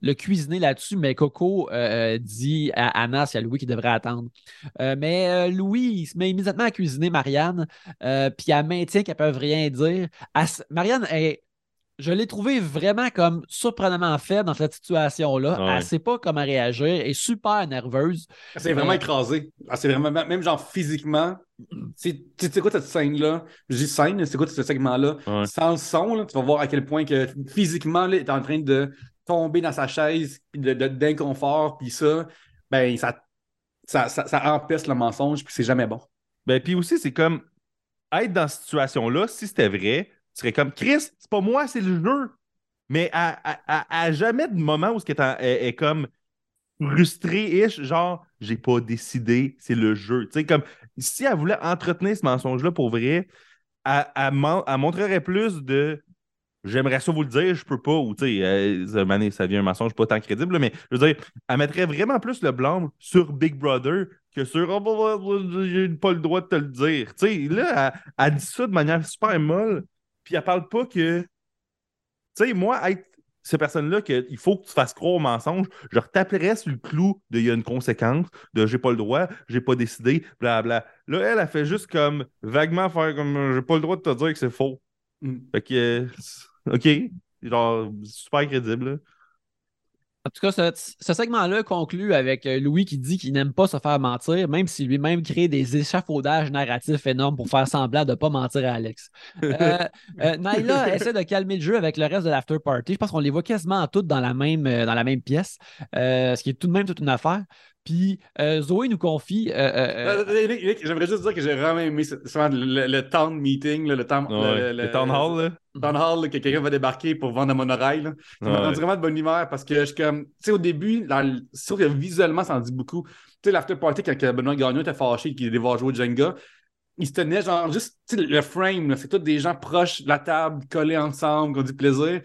le- cuisiner là-dessus. Mais Coco euh, dit à Anas et à Louis qu'il devrait attendre. Euh, mais euh, Louis, il se met immédiatement à cuisiner Marianne, euh, puis elle maintient qu'elle ne peut rien dire. Elle Marianne est je l'ai trouvé vraiment comme surprenamment faible dans cette situation-là. Ouais. Elle ne sait pas comment réagir, elle est super nerveuse. C'est vraiment Euh, écrasé. Ah, c'est vraiment, même genre physiquement. Tu tu sais quoi cette scène-là? Je dis scène, c'est quoi ce segment-là? Ouais. Sans le son, là, tu vas voir à quel point que physiquement, là, il est en train de tomber dans sa chaise, puis d'inconfort, puis ça, ben, ça, ça, ça, empêche le mensonge, puis c'est jamais bon. Ben, puis aussi, c'est comme être dans cette situation-là, si c'était vrai, tu serais comme Chris, c'est pas moi, c'est le jeu. Mais à, à- jamais de moment où ce qu'elle est, comme frustré-ish, genre j'ai pas décidé, c'est le jeu. Tu sais, comme si elle voulait entretenir ce mensonge-là pour vrai, elle, elle elle montrerait plus de j'aimerais ça vous le dire, je peux pas, ou tu sais, euh, ça, devient un mensonge pas tant crédible, là, mais je veux dire, elle mettrait vraiment plus le blâme sur Big Brother que sur oh, bah, bah, j'ai pas le droit de te le dire. Tu sais, là, elle, elle dit ça de manière super molle, puis elle parle pas que. Tu sais, moi, être cette personne-là, qu'il faut que tu fasses croire au mensonge, je retaperais sur le clou de il y a une conséquence, de j'ai pas le droit, j'ai pas décidé, blablabla. Là, elle, a fait juste comme vaguement faire comme j'ai pas le droit de te dire que c'est faux. Mm. Fait que, euh, OK, genre, super crédible. là. En tout cas, ce, ce segment-là conclut avec euh, Louis qui dit qu'il n'aime pas se faire mentir, même si lui-même crée des échafaudages narratifs énormes pour faire semblant de ne pas mentir à Alex. Euh, [laughs] euh, Naila essaie de calmer le jeu avec le reste de l'after party. Je pense qu'on les voit quasiment toutes dans la même, dans la même pièce, euh, ce qui est tout de même toute une affaire. Puis euh, Zoé nous confie. euh, euh, J'aimerais juste dire que j'ai vraiment aimé ce- le, le town meeting, le, town, Ouais, le town hall, là. town hall, là, que quelqu'un va débarquer pour vendre un monorail. là. Ça m'a Ouais. rendu vraiment de bonne humeur parce que je comme, tu sais, au début, c'est sûr que visuellement, ça en dit beaucoup. Tu sais, l'after party, quand Benoît Gagnon était fâché qu'il devait voir jouer au Jenga, il se tenait genre juste, tu sais, le frame, c'est tous des gens proches de la table, collés ensemble, qui ont du plaisir.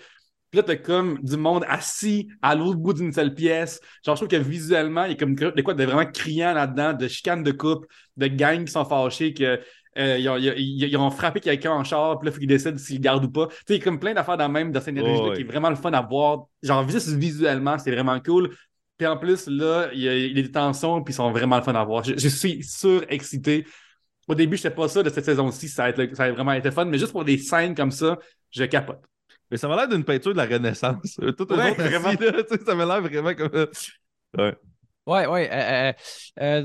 Puis là, t'as comme du monde assis à l'autre bout d'une seule pièce. Genre, je trouve que visuellement, il y a comme de quoi de vraiment criant là-dedans, de chicanes de coupe, de gangs qui sont fâchés, que euh, ils, ont, ils, ils, ont, frappé quelqu'un en char, puis là, il faut qu'ils décident s'ils gardent ou pas. Tu sais, il y a comme plein d'affaires dans même, dans cette énergie Oh, qui est vraiment le fun à voir. Genre, juste visuellement, c'est vraiment cool. Puis en plus, là, il y a, il y a des tensions, puis ils sont vraiment le fun à voir. Je, je suis surexcité. Au début, je sais pas ça de cette saison-ci, ça, ça a vraiment été fun, mais juste pour des scènes comme ça, je capote. Mais ça m'a l'air d'une peinture de la Renaissance. Tout eux Ouais, assis, vraiment. là, tu sais, ça m'a l'air vraiment comme. Ouais. Ouais, ouais. euh, euh,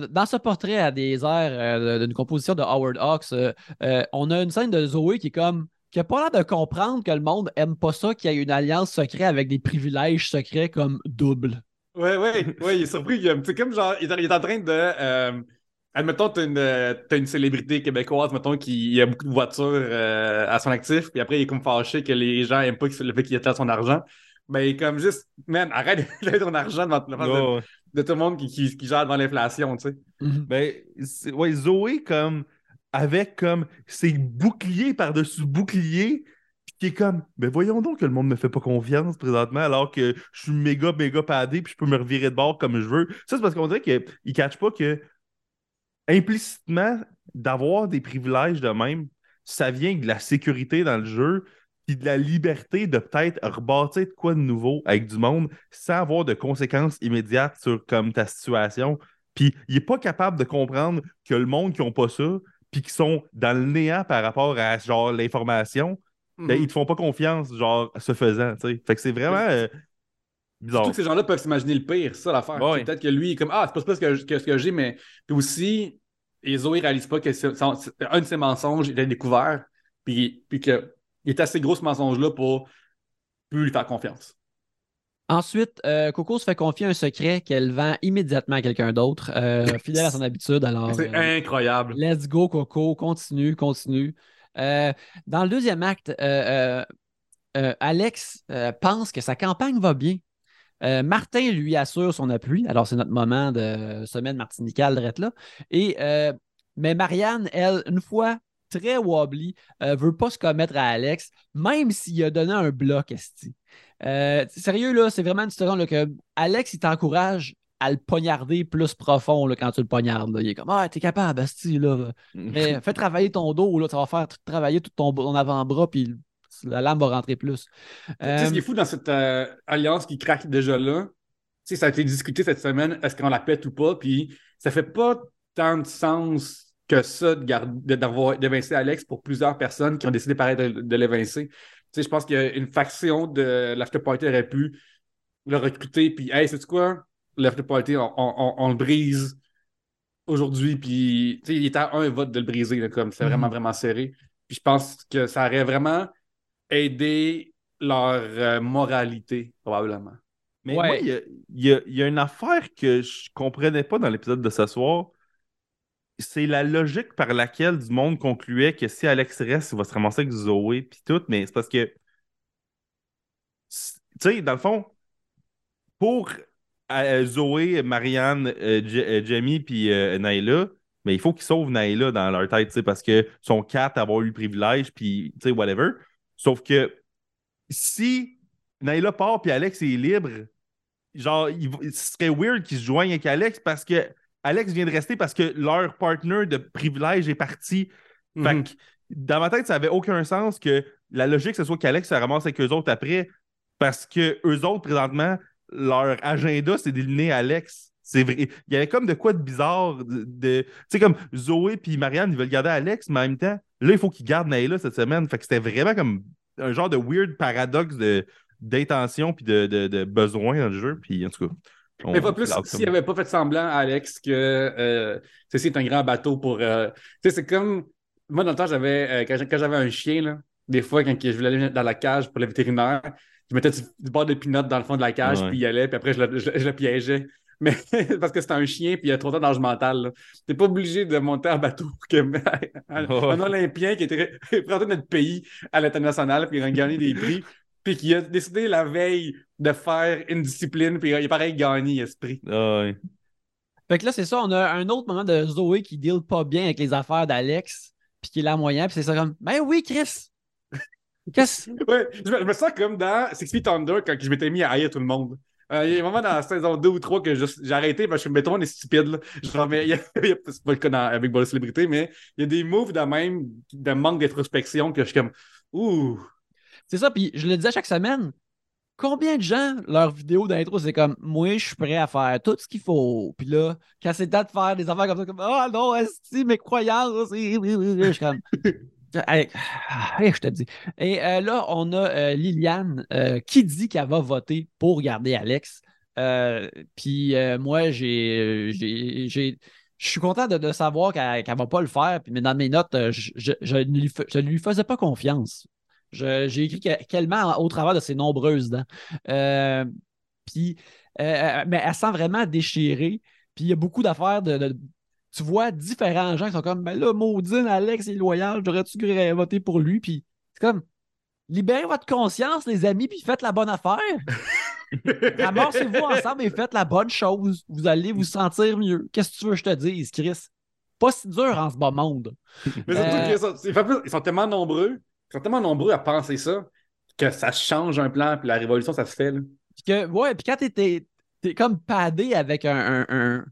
euh, dans ce portrait à des airs euh, d'une composition de Howard Hawks, euh, euh, on a une scène de Zoé qui est comme qui a pas l'air de comprendre que le monde aime pas ça, qu'il y ait une alliance secrète avec des privilèges secrets comme double. Ouais, ouais, ouais, il est surpris. il- C'est comme genre, il est, il est en train de. Admettons, t'as une, euh, t'as une célébrité québécoise, mettons, qui a beaucoup de voitures euh, à son actif, puis après, il est comme fâché que les gens aiment pas le fait qu'il étale son argent. Mais il est comme juste, man, arrête de [laughs] mettre ton argent devant de, tout le monde qui, qui, qui gère devant l'inflation, tu sais. Mhm. Ben, c'est- ouais, Zoé, comme, avec comme ses boucliers par-dessus boucliers, puis qui est comme, ben voyons donc que le monde me fait pas confiance présentement, alors que je suis méga, méga padé, puis je peux me revirer de bord comme je veux. Ça, c'est parce qu'on dirait qu'il ne catch pas que, implicitement, d'avoir des privilèges de même, ça vient de la sécurité dans le jeu, puis de la liberté de peut-être rebâtir de quoi de nouveau avec du monde sans avoir de conséquences immédiates sur comme ta situation. Puis il est pas capable de comprendre que le monde qui ont pas ça, puis qui sont dans le néant par rapport à genre l'information, ben, ils te font pas confiance, genre, ce faisant, tu sais. Fait que c'est vraiment euh, bizarre. Surtout que ces gens-là peuvent s'imaginer le pire, c'est ça l'affaire. Peut-être que lui, il est comme Ah, c'est pas, ce que, que ce que j'ai, mais puis aussi, et Zoé réalise pas que c'est- un de ses mensonges, il a découvert, puis, puis que il est assez gros ce mensonge-là pour plus lui faire confiance. Ensuite, euh, Coco se fait confier un secret qu'elle vend immédiatement à quelqu'un d'autre, euh, [laughs] fidèle à son habitude. Alors, C'est euh, incroyable. Let's go, Coco. Continue, continue. Euh, dans le deuxième acte, euh, euh, euh, Alex euh, pense que sa campagne va bien. Euh, Martin lui assure son appui. Alors, c'est notre moment de semaine martinicale, drette là. Et, euh, mais Marianne, elle, une fois très wobbly, euh, veut pas se commettre à Alex, même s'il a donné un bloc, esti. Euh, sérieux, là, c'est vraiment une histoire là, que Alex, il t'encourage à le poignarder plus profond là, quand tu le poignardes. là. Il est comme Ah, t'es capable, esti, là. Mais fais travailler ton dos, là, ça va faire travailler tout ton, ton avant-bras, puis la lame va rentrer plus. Sais, ce qui est Euh, fou dans cette euh, alliance qui craque déjà là, ça a été discuté cette semaine, est-ce qu'on la pète ou pas, puis ça fait pas tant de sens que ça de garder, de- d'avoir d'évincer Alex pour plusieurs personnes qui ont décidé pareil de, de l'évincer. Je pense qu'une faction de l'After Party aurait pu le recruter, puis hey, c'est quoi? L'After Party, on, on- on- on le brise aujourd'hui, puis il était à un vote de le briser, là, comme c'est vraiment, Mhm. vraiment serré. Puis je pense que ça aurait vraiment aidé leur euh, moralité, probablement. Mais Ouais. moi, il y a, y y une affaire que je comprenais pas dans l'épisode de ce soir. C'est la logique par laquelle du monde concluait que si Alex reste, il va se ramasser avec Zoé puis tout, mais c'est parce que tu sais, dans le fond, pour euh, Zoé, Marianne, euh, Jamie puis euh, Naila, mais il faut qu'ils sauvent Naila dans leur tête, tu sais, parce que son cat avoir eu le privilège, puis tu sais, whatever. Sauf que si Naila part puis Alex est libre, genre, il, ce serait weird qu'ils se joignent avec Alex parce que Alex vient de rester parce que leur partner de privilège est parti. Fait Mhm. que dans ma tête, ça avait aucun sens que la logique, ce soit qu'Alex se ramasse avec eux autres après parce que eux autres, présentement, leur agenda, c'est d'éliminer Alex. C'est vrai. Il y avait comme de quoi de bizarre. De, de- tu sais, comme Zoé puis Marianne, ils veulent garder Alex, mais en même temps, là, il faut qu'ils gardent Naila cette semaine. Fait que c'était vraiment comme un genre de weird paradoxe de d'intention puis de, de, de besoin dans le jeu. Puis en tout cas. on- Mais pas plus s'il n'avait pas fait semblant, Alex, que euh, ceci est un grand bateau pour. euh, Tu sais, c'est comme. Moi, dans le temps, j'avais. euh, quand j'a- quand j'avais un chien, là, des fois, quand je voulais aller dans la cage pour le vétérinaire, je mettais du, du bord de pinot dans le fond de la cage, Ouais. puis il allait, puis après, je le, je- je le piégeais. Mais [laughs] parce que c'était un chien, puis il y a trop d'âge mental. Tu n'es pas obligé de monter en bateau que [laughs] un, un Olympien qui était représenté [laughs] notre pays à l'international, puis il a gagné des prix, puis qui a décidé la veille de faire une discipline, puis il a pareil gagné esprit. Ah ouais. Fait que là, c'est ça, on a un autre moment de Zoé qui deal pas bien avec les affaires d'Alex, puis qui est là moyen, puis c'est ça comme Ben oui, Chris! Qu'est-ce? Ouais, je, me, je me sens comme dans Six Feet Under quand je m'étais mis à haïr tout le monde. Euh, il y a un moment dans la saison 2 ou 3 que j'ai arrêté parce que je me mettons, on est stupide. Là. Genre, mais [laughs] c'est pas le cas dans- avec Ball Célébrité, mais il y a des moves de même, de manque d'introspection que je suis comme, ouh. C'est ça, puis je le disais chaque semaine. Combien de gens, leur vidéo d'intro, c'est comme moi, je suis prêt à faire tout ce qu'il faut. Puis là, quand c'est le temps de faire des affaires comme ça, comme Ah non, est mes croyances. Je suis comme. [laughs] Hey, [sighs] je te dis. Et euh, là, on a euh, Liliane euh, qui dit qu'elle va voter pour garder Alex. Euh, Puis euh, moi, j'ai. Je suis content de, savoir qu'elle ne va pas le faire. Mais dans mes notes, euh, je, ne lui, lui faisais pas confiance. J'ai écrit que- qu'elle ment au travers de ses nombreuses dents. Euh, puis, euh, mais elle sent vraiment déchirée. Puis il y a beaucoup d'affaires de- Tu vois différents gens qui sont comme Ben là, Maudine, Alex est loyal, j'aurais-tu voté pour lui? Puis c'est comme Libérez votre conscience, les amis, puis faites la bonne affaire. [laughs] Ramassez-vous ensemble et faites la bonne chose. Vous allez vous sentir mieux. Qu'est-ce que tu veux que je te dise, Chris? Pas si dur en ce bas monde. Mais surtout Euh, c'est pas plus- ils sont tellement nombreux, ils sont tellement nombreux à penser ça, que ça change un plan, puis la révolution, ça se fait. Là. Puis que, ouais, puis quand t'es, comme padé avec un, un, un-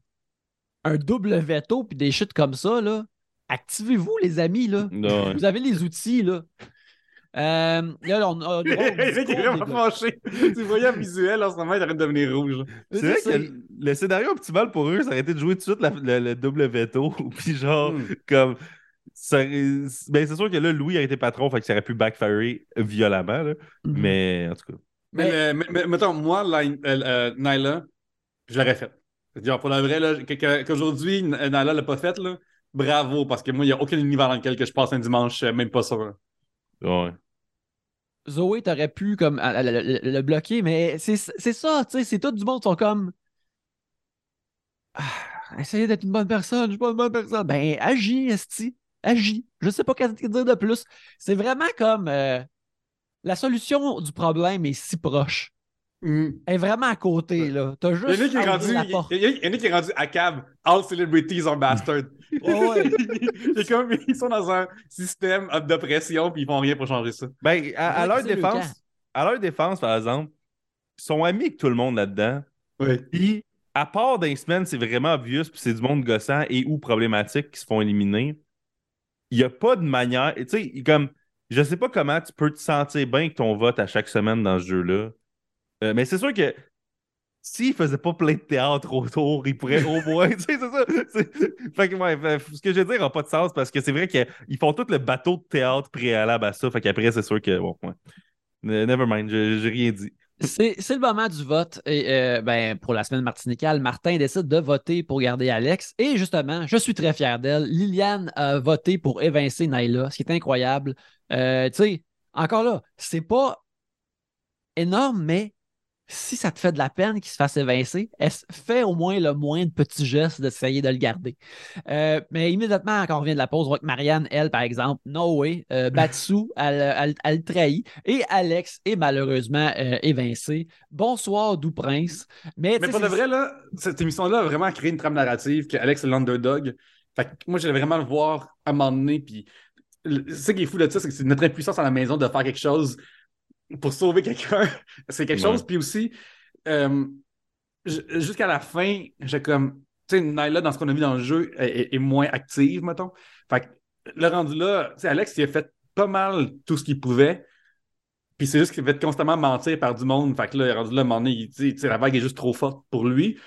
un double veto puis des chutes comme ça, là, activez-vous, les amis, là. Non, ouais. Vous avez les outils, là. Euh, là, on a. [laughs] Il est vraiment fâché. Tu voyais un visuel en ce moment, il arrête de devenir rouge. C'est vrai que le- le scénario optimal pour eux, ça aurait été de jouer tout de suite la- le, le double veto. [laughs] Puis genre, Hmm. comme. ça ben, c'est sûr que là, Louis a été patron, fait que ça aurait pu backfire violemment. là. Mhm. Mais en tout cas. Mais, mais- mais- mettons, moi, euh, euh, Nyla, je l'aurais fait. Genre, pour la vraie, qu'aujourd'hui, N- Nyla l'a pas fait, là, bravo, parce que moi, il n'y a aucun univers dans lequel que je passe un dimanche, euh, même pas ça. là. Ouais. Zoé, t'aurais pu comme à- à- le, le- le bloquer, mais c'est c'est ça, tu sais, c'est tout du monde qui sont comme. Ah, essayez d'être une bonne personne, je suis pas une bonne personne. Ben, agis, Esti. Agis. Je sais pas qu'est-ce que dire de plus. C'est vraiment comme euh, la solution du problème est si proche. Elle est vraiment à côté, là. T'as Il y en a juste qui est rendu, il y, il y en a qui est rendu à cab. All celebrities are bastards. [laughs] Ouais, ouais. [laughs] C'est comme, ils sont dans un système d'oppression puis ils font rien pour changer ça. Ben, à, leur défense, à leur défense, par exemple, ils sont amis avec tout le monde là-dedans. Oui. Puis, à part dans les semaines, c'est vraiment obvious, puis c'est du monde gossant et ou problématique qui se font éliminer. Il n'y a pas de manière. Tu sais, comme, je sais pas comment tu peux te sentir bien avec ton vote à chaque semaine dans ce jeu-là. Euh, mais c'est sûr que s'ils faisaient pas plein de théâtre autour, ils pourraient au moins. [laughs] tu sais, c'est ça. Fait que, ouais, fait- ce que je veux dire n'a pas de sens parce que c'est vrai qu'ils font tout le bateau de théâtre préalable à ça. Fait qu'après, c'est sûr que. Bon, ouais. Ne- Never mind, je- j'ai rien dit. C'est c'est le moment du vote. Et euh, ben, pour la semaine martinicale, Martin décide de voter pour garder Alex. Et justement, je suis très fier d'elle. Liliane a voté pour évincer Naila, ce qui est incroyable. Euh, tu sais, encore là, c'est pas énorme, mais si ça te fait de la peine qu'il se fasse évincer, fais au moins le moins de petits gestes d'essayer de le garder. Euh, mais immédiatement, quand on revient de la pause, on voit que Marianne, elle, par exemple, no way, euh, [laughs] Batsu, elle, elle- elle le trahit. Et Alex est malheureusement euh, évincé. Bonsoir, doux prince. Mais, pour c'est- vrai, là, cette émission-là a vraiment créé une trame narrative que Alex est l'underdog. Fait que moi, j'allais vraiment le voir à un moment donné. Puis, le- ce qui est fou de ça, c'est que c'est notre impuissance à la maison de faire quelque chose pour sauver quelqu'un. [laughs] c'est quelque Ouais. chose. Puis aussi, euh, jusqu'à la fin, j'ai comme. Tu sais, Nyla, dans ce qu'on a vu dans le jeu, est, moins active, mettons. Fait que le rendu là, tu sais, Alex, il a fait pas mal tout ce qu'il pouvait. Puis c'est juste qu'il fait constamment mentir par du monde. Fait que là, rendu là, à un moment donné, il dit, tu sais, la vague est juste trop forte pour lui.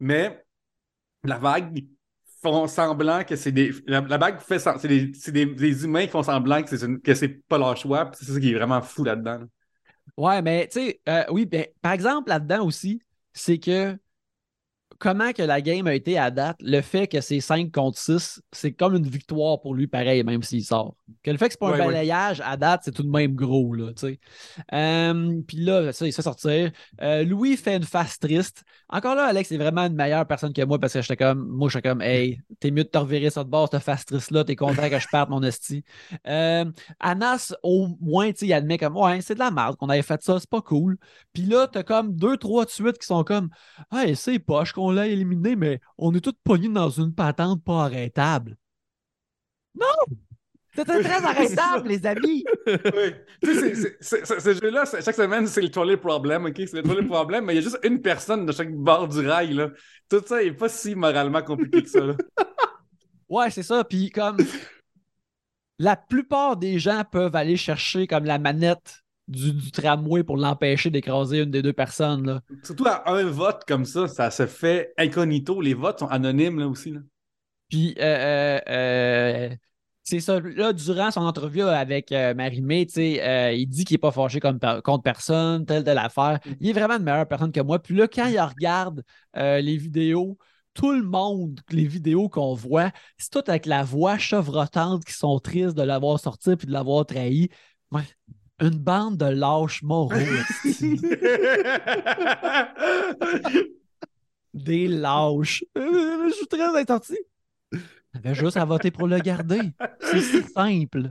Mais la vague font semblant que c'est des. La, la vague fait c'est des, des, des humains qui font semblant que c'est, pas leur choix. C'est ça qui est vraiment fou là-dedans. là. Ouais, mais tu sais, euh, oui, ben, par exemple, là-dedans aussi, c'est que comment que la game a été à date, le fait que c'est 5 contre 6, c'est comme une victoire pour lui, pareil, même s'il sort. Que le fait que c'est pas un ouais. balayage à date, c'est tout de même gros, là, tu sais. Euh, Puis là, ça, il se sortir. Euh, Louis fait une face triste. Encore là, Alex est vraiment une meilleure personne que moi parce que j'étais comme, moi, j'étais comme, hey, t'es mieux de te revirer sur de bord, cette face triste-là, t'es content que je parte mon esti. Euh, Anas, au moins, tu sais, il admet comme, ouais, c'est de la merde qu'on avait fait ça, c'est pas cool. Puis là, t'as comme deux, trois de suite qui sont comme, hey, c'est poche qu'on l'a éliminé, mais on est tous pognés dans une patente pas arrêtable. Non! C'était très [laughs] arrêtable, les amis. [laughs] Oui. Tu sais, c'est- c'est- c'est- ce jeu-là, c'est- chaque semaine, c'est le trolley problem, OK? C'est le trolley problem, mais il y a juste une personne de chaque bord du rail, là. Tout ça n'est pas si moralement compliqué que ça, là. [laughs] Ouais, c'est ça. Puis comme la plupart des gens peuvent aller chercher comme la manette du, du tramway pour l'empêcher d'écraser une des deux personnes. Là. Surtout à un vote comme ça, ça se fait incognito. Les votes sont anonymes, là, aussi, là. Puis euh, euh, euh, c'est ça. Là, durant son entrevue avec euh, Marie-Mé, euh, il dit qu'il n'est pas fâché comme per- contre personne, telle de l'affaire. Il est vraiment une meilleure personne que moi. Puis là, quand il regarde euh, les vidéos, tout le monde, les vidéos qu'on voit, c'est tout avec la voix chevrotante qui sont tristes de l'avoir sorti puis de l'avoir trahi. Ouais. Une bande de lâches moraux. [laughs] Des lâches. Je suis très intenté. avait juste à voter pour le garder. C'est si simple.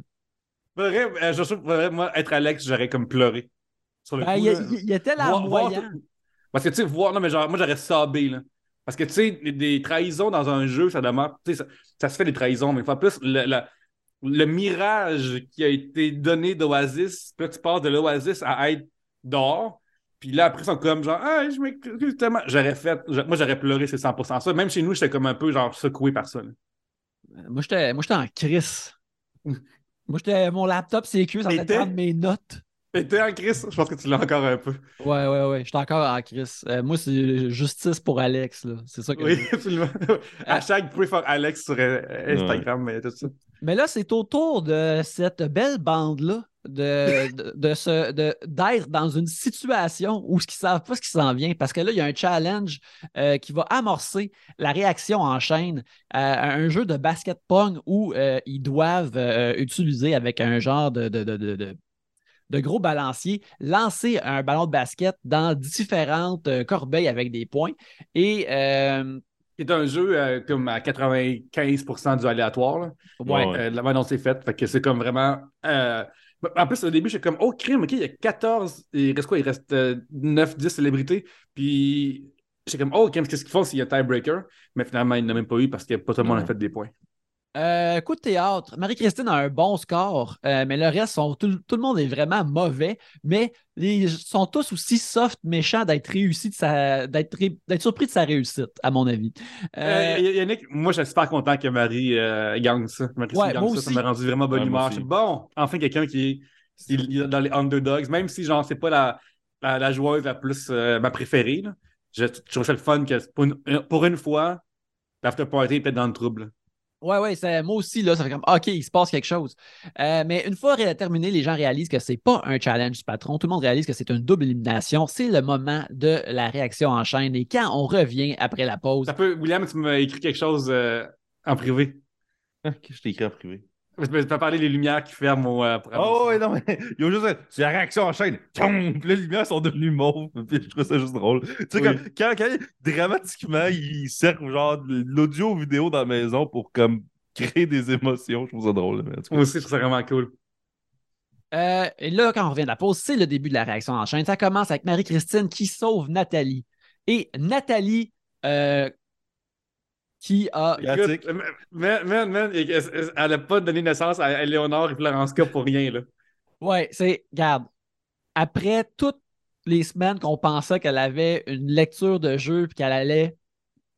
Vrai, euh, je trouve que vraiment, moi, être Alex, j'aurais comme pleuré. Sur le Ben, coup, il, y était là Parce que, tu sais, voir, non, mais genre, moi, j'aurais sabé, là. Parce que, tu sais, des, trahisons dans un jeu, ça demande, tu sais, ça, ça se fait des trahisons, mais de plus, le, la- le mirage qui a été donné d'Oasis, puis là, tu passes de l'Oasis à être dehors, puis là, après, ils sont comme genre, ah, je m'excuse tellement. J'aurais fait, moi, j'aurais pleuré, c'est 100% ça. Même chez nous, j'étais comme un peu, genre, secoué par ça, là. Moi, j'étais moi, j'étais en crise. Moi, j'étais mon laptop CQ, ça en train de mes notes. Et t'es en crise? Je pense que tu l'as encore un peu. Ouais, ouais, ouais. J'étais encore en crise. Euh, moi, c'est justice pour Alex. là. C'est ça que Oui, je veux. absolument. [laughs] Hashtag pray for Alex sur euh, Instagram, mais tout ça. Mais là, c'est au tour de cette belle bande-là de, de, de se- de- d'être dans une situation où ils ne savent pas ce qui s'en vient. Parce que là, il y a un challenge euh, qui va amorcer la réaction en chaîne à un jeu de basket-pong où euh, ils doivent euh, utiliser avec un genre de, de, de- gros balancier, lancer un ballon de basket dans différentes euh, corbeilles avec des points. Et euh, C'est un jeu euh, comme à 95% du aléatoire. Là. ouais. Euh, la annonce est faite. Fait que c'est comme vraiment. euh, En plus, au début, j'étais comme, oh, crime, OK, il y a 14. Il reste quoi? Il reste 9-10 célébrités. Puis j'étais comme, oh, crime, qu'est-ce qu'ils font s'il y a tiebreaker? Mais finalement, il n'a même pas eu parce que pas tout le monde a fait des points. Euh, coup de théâtre, Marie-Christine a un bon score, euh, mais le reste, sont, tout, tout le monde est vraiment mauvais, mais ils sont tous aussi soft, méchants d'être réussi, d'être surpris de sa réussite, à mon avis. Euh, Euh, Yannick, moi, je suis super content que Marie euh, gagne ça. Marie Ouais, gagne moi ça, m'a rendu vraiment bonne Ouais, humeur. bon, enfin quelqu'un qui est il- il est dans les underdogs, même si genre c'est pas la, la, la joueuse la plus euh, ma préférée. là. Je, je trouve ça le fun que pour une, pour une fois, l'after party est peut-être dans le trouble. Ouais, ouais, c'est- moi aussi, là, ça fait comme OK, il se passe quelque chose. Euh, mais une fois terminé, les gens réalisent que c'est pas un challenge du patron. Tout le monde réalise que c'est une double élimination. C'est le moment de la réaction en chaîne. Et quand on revient après la pause, Ça peut, William, tu m'as écrit quelque chose euh, en privé? Ok, je t'ai écrit en privé. Tu peux parler des lumières qui ferment au. euh, Oh, ouais, non, mais [laughs] ils ont juste c'est la réaction en chaîne. Tchoum! Puis là, les lumières sont devenues mauves. [laughs] Puis je trouve ça juste drôle. Tu sais, Oui. quand, quand dramatiquement, ils servent genre de l'audio vidéo dans la maison pour comme créer des émotions, je trouve ça drôle. mais. Moi aussi, je trouve ça vraiment cool. Euh, et là, quand on revient de la pause, c'est le début de la réaction en chaîne. Ça commence avec Marie-Christine qui sauve Nathalie. Et Nathalie, euh, qui a. Écoute, man, man, man, elle n'a pas donné naissance à Léonore et Florence K pour rien, là. Ouais, c'est. Regarde, après toutes les semaines qu'on pensait qu'elle avait une lecture de jeu puis qu'elle allait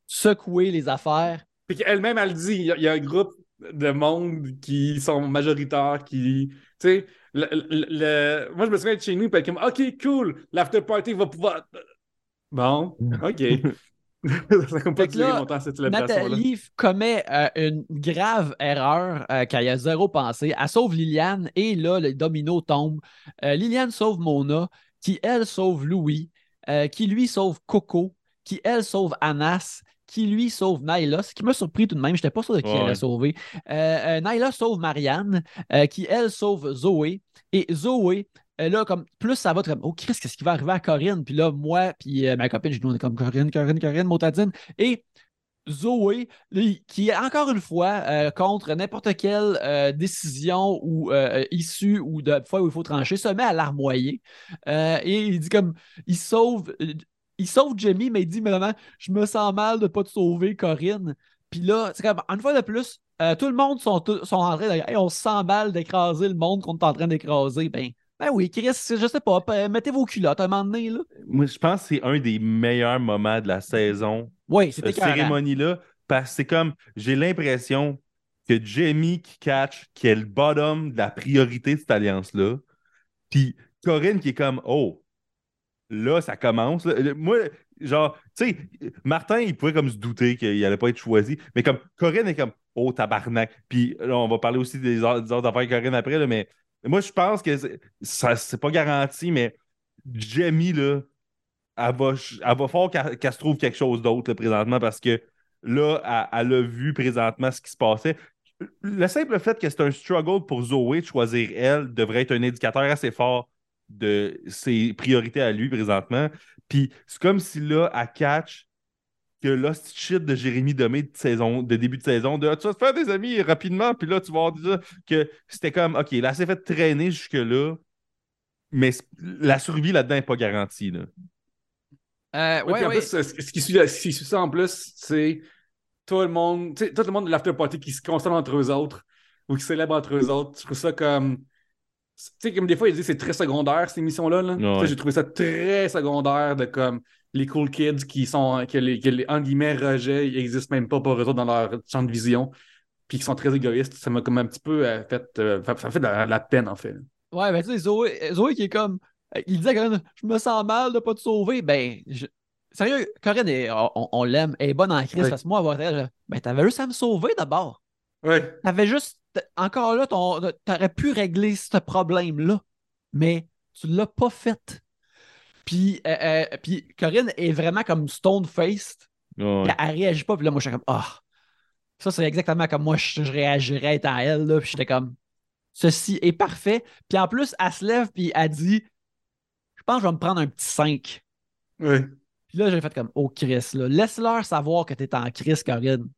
secouer les affaires, Puis qu'elle-même, elle dit, il y, a- il y a un groupe de monde qui sont majoritaires, qui. Tu sais, le, le- le- moi, je me souviens de chez nous, puis comme, OK, cool, l'after party va pouvoir. Bon, OK. [laughs] [laughs] ça n'a pas longtemps, cette célébration-là. Nathalie commet euh, une grave erreur euh, qu'elle a zéro pensé. Elle sauve Liliane et là, le domino tombe. Euh, Liliane sauve Mona, qui elle sauve Louis, euh, qui lui sauve Coco, qui elle sauve Anas, qui lui sauve Naila, ce qui m'a surpris tout de même. Je n'étais pas sûr de qui Ouais, elle a sauvé. Euh, euh, Naila sauve Marianne, euh, qui elle sauve Zoé. Et Zoé, euh, là, comme plus ça va, comme, oh Chris, qu'est-ce qui va arriver à Corinne? Puis là, moi, puis euh, ma copine, je nous on est comme Corinne, Corinne, Corinne, motadine. Et Zoé, qui est encore une fois euh, contre n'importe quelle euh, décision ou issue ou de fois où il faut trancher, se met à larmoyer. Et il dit comme il sauve. Il sauve Jamie, mais il dit Mais maman, je me sens mal de ne pas te sauver, Corinne. Puis là, c'est comme, une fois de plus, tout le monde sont, sont en train de. Hey, on s'emballe d'écraser le monde qu'on est en train d'écraser. Ben, ben oui, Chris, je sais pas, euh, mettez vos culottes à un moment donné. Là. Moi, je pense que c'est un des meilleurs moments de la saison, Oui, c'était cette cérémonie-là, parce que c'est comme, j'ai l'impression que Jamie qui catch, qui est le bottom de la priorité de cette alliance-là, puis Corinne qui est comme, oh, là, ça commence. là. Euh, Moi, genre, tu sais, Martin, il pouvait comme se douter qu'il allait pas être choisi, mais comme Corinne est comme, oh, tabarnak. Puis là, on va parler aussi des autres, affaires avec Corinne après, là, mais moi, je pense que ça, c'est pas garanti, mais Jamie, là, elle va, elle va fort qu'elle se trouve quelque chose d'autre présentement parce que là, elle, elle a vu présentement ce qui se passait. Le simple fait que c'est un struggle pour Zoé de choisir elle devrait être un indicateur assez fort de ses priorités à lui présentement. Puis c'est comme si là, à catch que l'hostie shit de Jérémy Domé de saison, de début de saison, de tu vas te faire des amis rapidement, puis là, tu vas voir déjà que c'était comme OK, là, s'est fait traîner jusque-là, mais la survie là-dedans n'est pas garantie. Là. Euh, Ouais, en ouais. plus, ce ce qui suit, ce qui suit ça en plus, c'est tout le monde, tout le monde de l'after party qui se console entre eux autres ou qui célèbre entre eux autres. Je trouve ça comme. Tu sais, comme des fois, ils disent que c'est très secondaire, cette émission-là. Là. Tu sais, Ouais. J'ai trouvé ça très secondaire de comme les cool kids qui sont, que les, que les en guillemets, rejets, ils n'existent même pas pour eux autres dans leur champ de vision, puis qui sont très égoïstes. Ça m'a comme un petit peu euh, fait. euh, ça fait de la, de la peine, en fait. Ouais, ben tu sais, Zoé, Zoé qui est comme. euh, Il disait quand même, je me sens mal de pas te sauver. Ben, je- sérieux, Corinne, est- on, on l'aime, elle est bonne en crise. Ouais. Parce que moi, être, ben, t'avais juste à me sauver d'abord. Ouais. T'avais juste. Encore là, t'aurais pu régler ce problème-là, mais tu l'as pas fait. Puis, euh, euh, puis Corinne est vraiment comme stone-faced. Ouais. Elle, réagit pas. Puis là, moi, je suis comme, ah. Ça, c'est exactement comme moi, je, je réagirais étant elle. Là, puis j'étais comme, ceci est parfait. Puis en plus, elle se lève, puis elle dit, je pense que je vais me prendre un petit 5. Ouais. Puis là, j'ai fait comme, oh, Chris, là, laisse-leur savoir que t'es en crise, Corinne.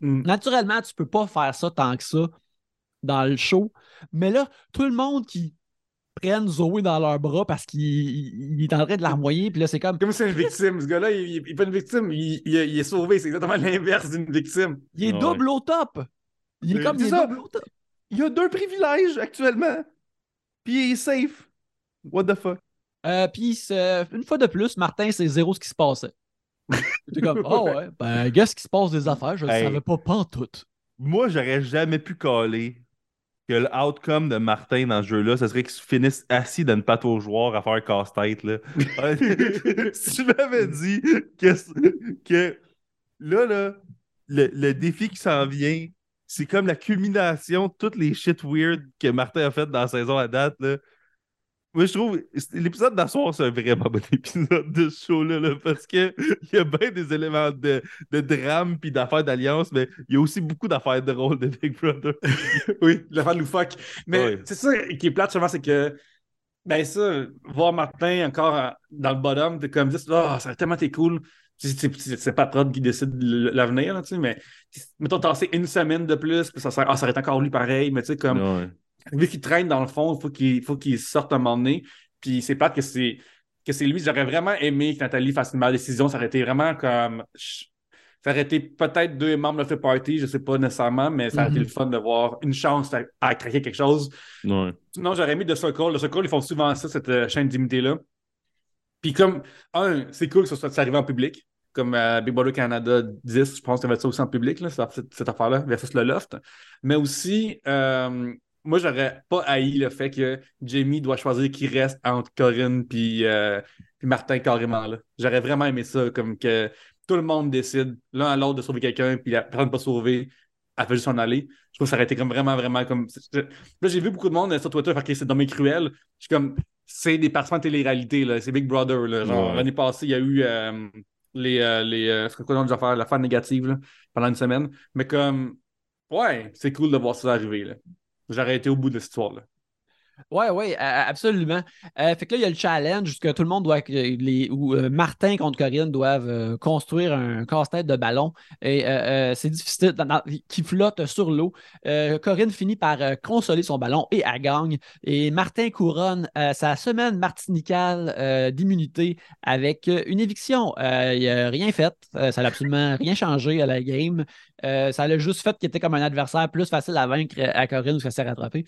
Mm. Naturellement, tu peux pas faire ça tant que ça dans le show. Mais là, tout le monde qui prennent Zoé dans leurs bras parce qu'il il- il est en train de larmoyer, puis là, c'est comme, Comme c'est une victime. Ce gars-là, il n'est pas une victime. Il, il- il est sauvé. C'est exactement l'inverse d'une victime. il est Ouais. double au top. Il est Euh, comme, c'est il est ça. double au top. Il a deux privilèges actuellement. Puis il est safe. What the fuck? Euh, puis c'est- une fois de plus, Martin, c'est zéro ce qui se passait. T'es comme, oh [laughs] ouais, ben, qu'est-ce qui se passe des affaires? Je ne Hey. savais pas pantoute. Moi, j'aurais jamais pu caler que le outcome de Martin dans ce jeu-là, ce serait qu'il finisse assis dans une pataugeoire à faire casse-tête. [laughs] Si tu m'avais dit que, que là, là, le, le défi qui s'en vient, c'est comme la culmination de toutes les shit weird que Martin a fait dans la saison à date. Là. Moi, je trouve l'épisode d'asseoir, c'est un vraiment bon épisode de ce show-là, là, parce qu'il [laughs] y a bien des éléments de, de drame puis d'affaires d'alliance, mais il y a aussi beaucoup d'affaires drôles de Big Brother. [laughs] oui, l'affaire loufoque. Mais c'est ça qui est plate, justement, c'est que, ben ça, voir Martin encore en- dans le bottom, t'es comme, dis, oh, ça a tellement été cool. C'est- pas Prod qui décide l'avenir, tu sais, mais mettons, tasser une semaine de plus, puis ça, ah, ça aurait été encore lui pareil, mais tu sais, comme, Ouais. Vu qu'il traîne dans le fond, il faut qu'il faut qu'il sorte un moment donné. Puis c'est plate que c'est que c'est lui. J'aurais vraiment aimé que Nathalie fasse une meilleure décision. Ça aurait été vraiment comme. Ça aurait été peut-être deux membres de Free Party, je sais pas nécessairement, mais ça aurait été Mhm. le fun de voir une chance à, à craquer quelque chose. Ouais. Sinon, j'aurais mis The Circle. The Circle, ils font souvent ça, cette euh, chaîne d'immunité-là. Puis comme, un, c'est cool que ça soit arrivé en public. Comme euh, Big Brother Canada 10, je pense qu'il y avait ça aussi en public, là, cette affaire-là, versus le loft. Mais aussi, euh, moi, j'aurais pas haï le fait que Jamie doit choisir qui reste entre Corinne puis euh, puis Martin carrément. là. J'aurais vraiment aimé ça, comme que tout le monde décide l'un à l'autre de sauver quelqu'un, puis la personne pas sauvée, elle fait juste s'en aller. Je trouve que ça aurait été comme vraiment, vraiment comme. Là, j'ai vu beaucoup de monde euh, sur Twitter faire que c'est dommage cruel. Je suis comme, c'est des participants de télé-réalité, là. C'est Big Brother, là. Genre, Ouais. l'année passée, il y a eu euh, les. euh, les euh, le nom des affaires? La fan négative, là, pendant une semaine. Mais comme, ouais, c'est cool de voir ça arriver, là. J'aurais été au bout de cette histoire-là. Oui, oui, absolument. Euh, fait que là, il y a le challenge que tout le monde doit. Les, où euh, Martin contre Corinne doivent euh, construire un casse-tête de ballon. Et c'est difficile, qui flotte sur l'eau. Corinne finit par consoler son ballon et elle gagne. Et Martin couronne sa semaine martinicale d'immunité avec une éviction. il n'a rien fait. ça n'a absolument [laughs] rien changé à la game. ça l'a juste fait qu'il était comme un adversaire plus facile à vaincre à Corinne où ça s'est rattrapé.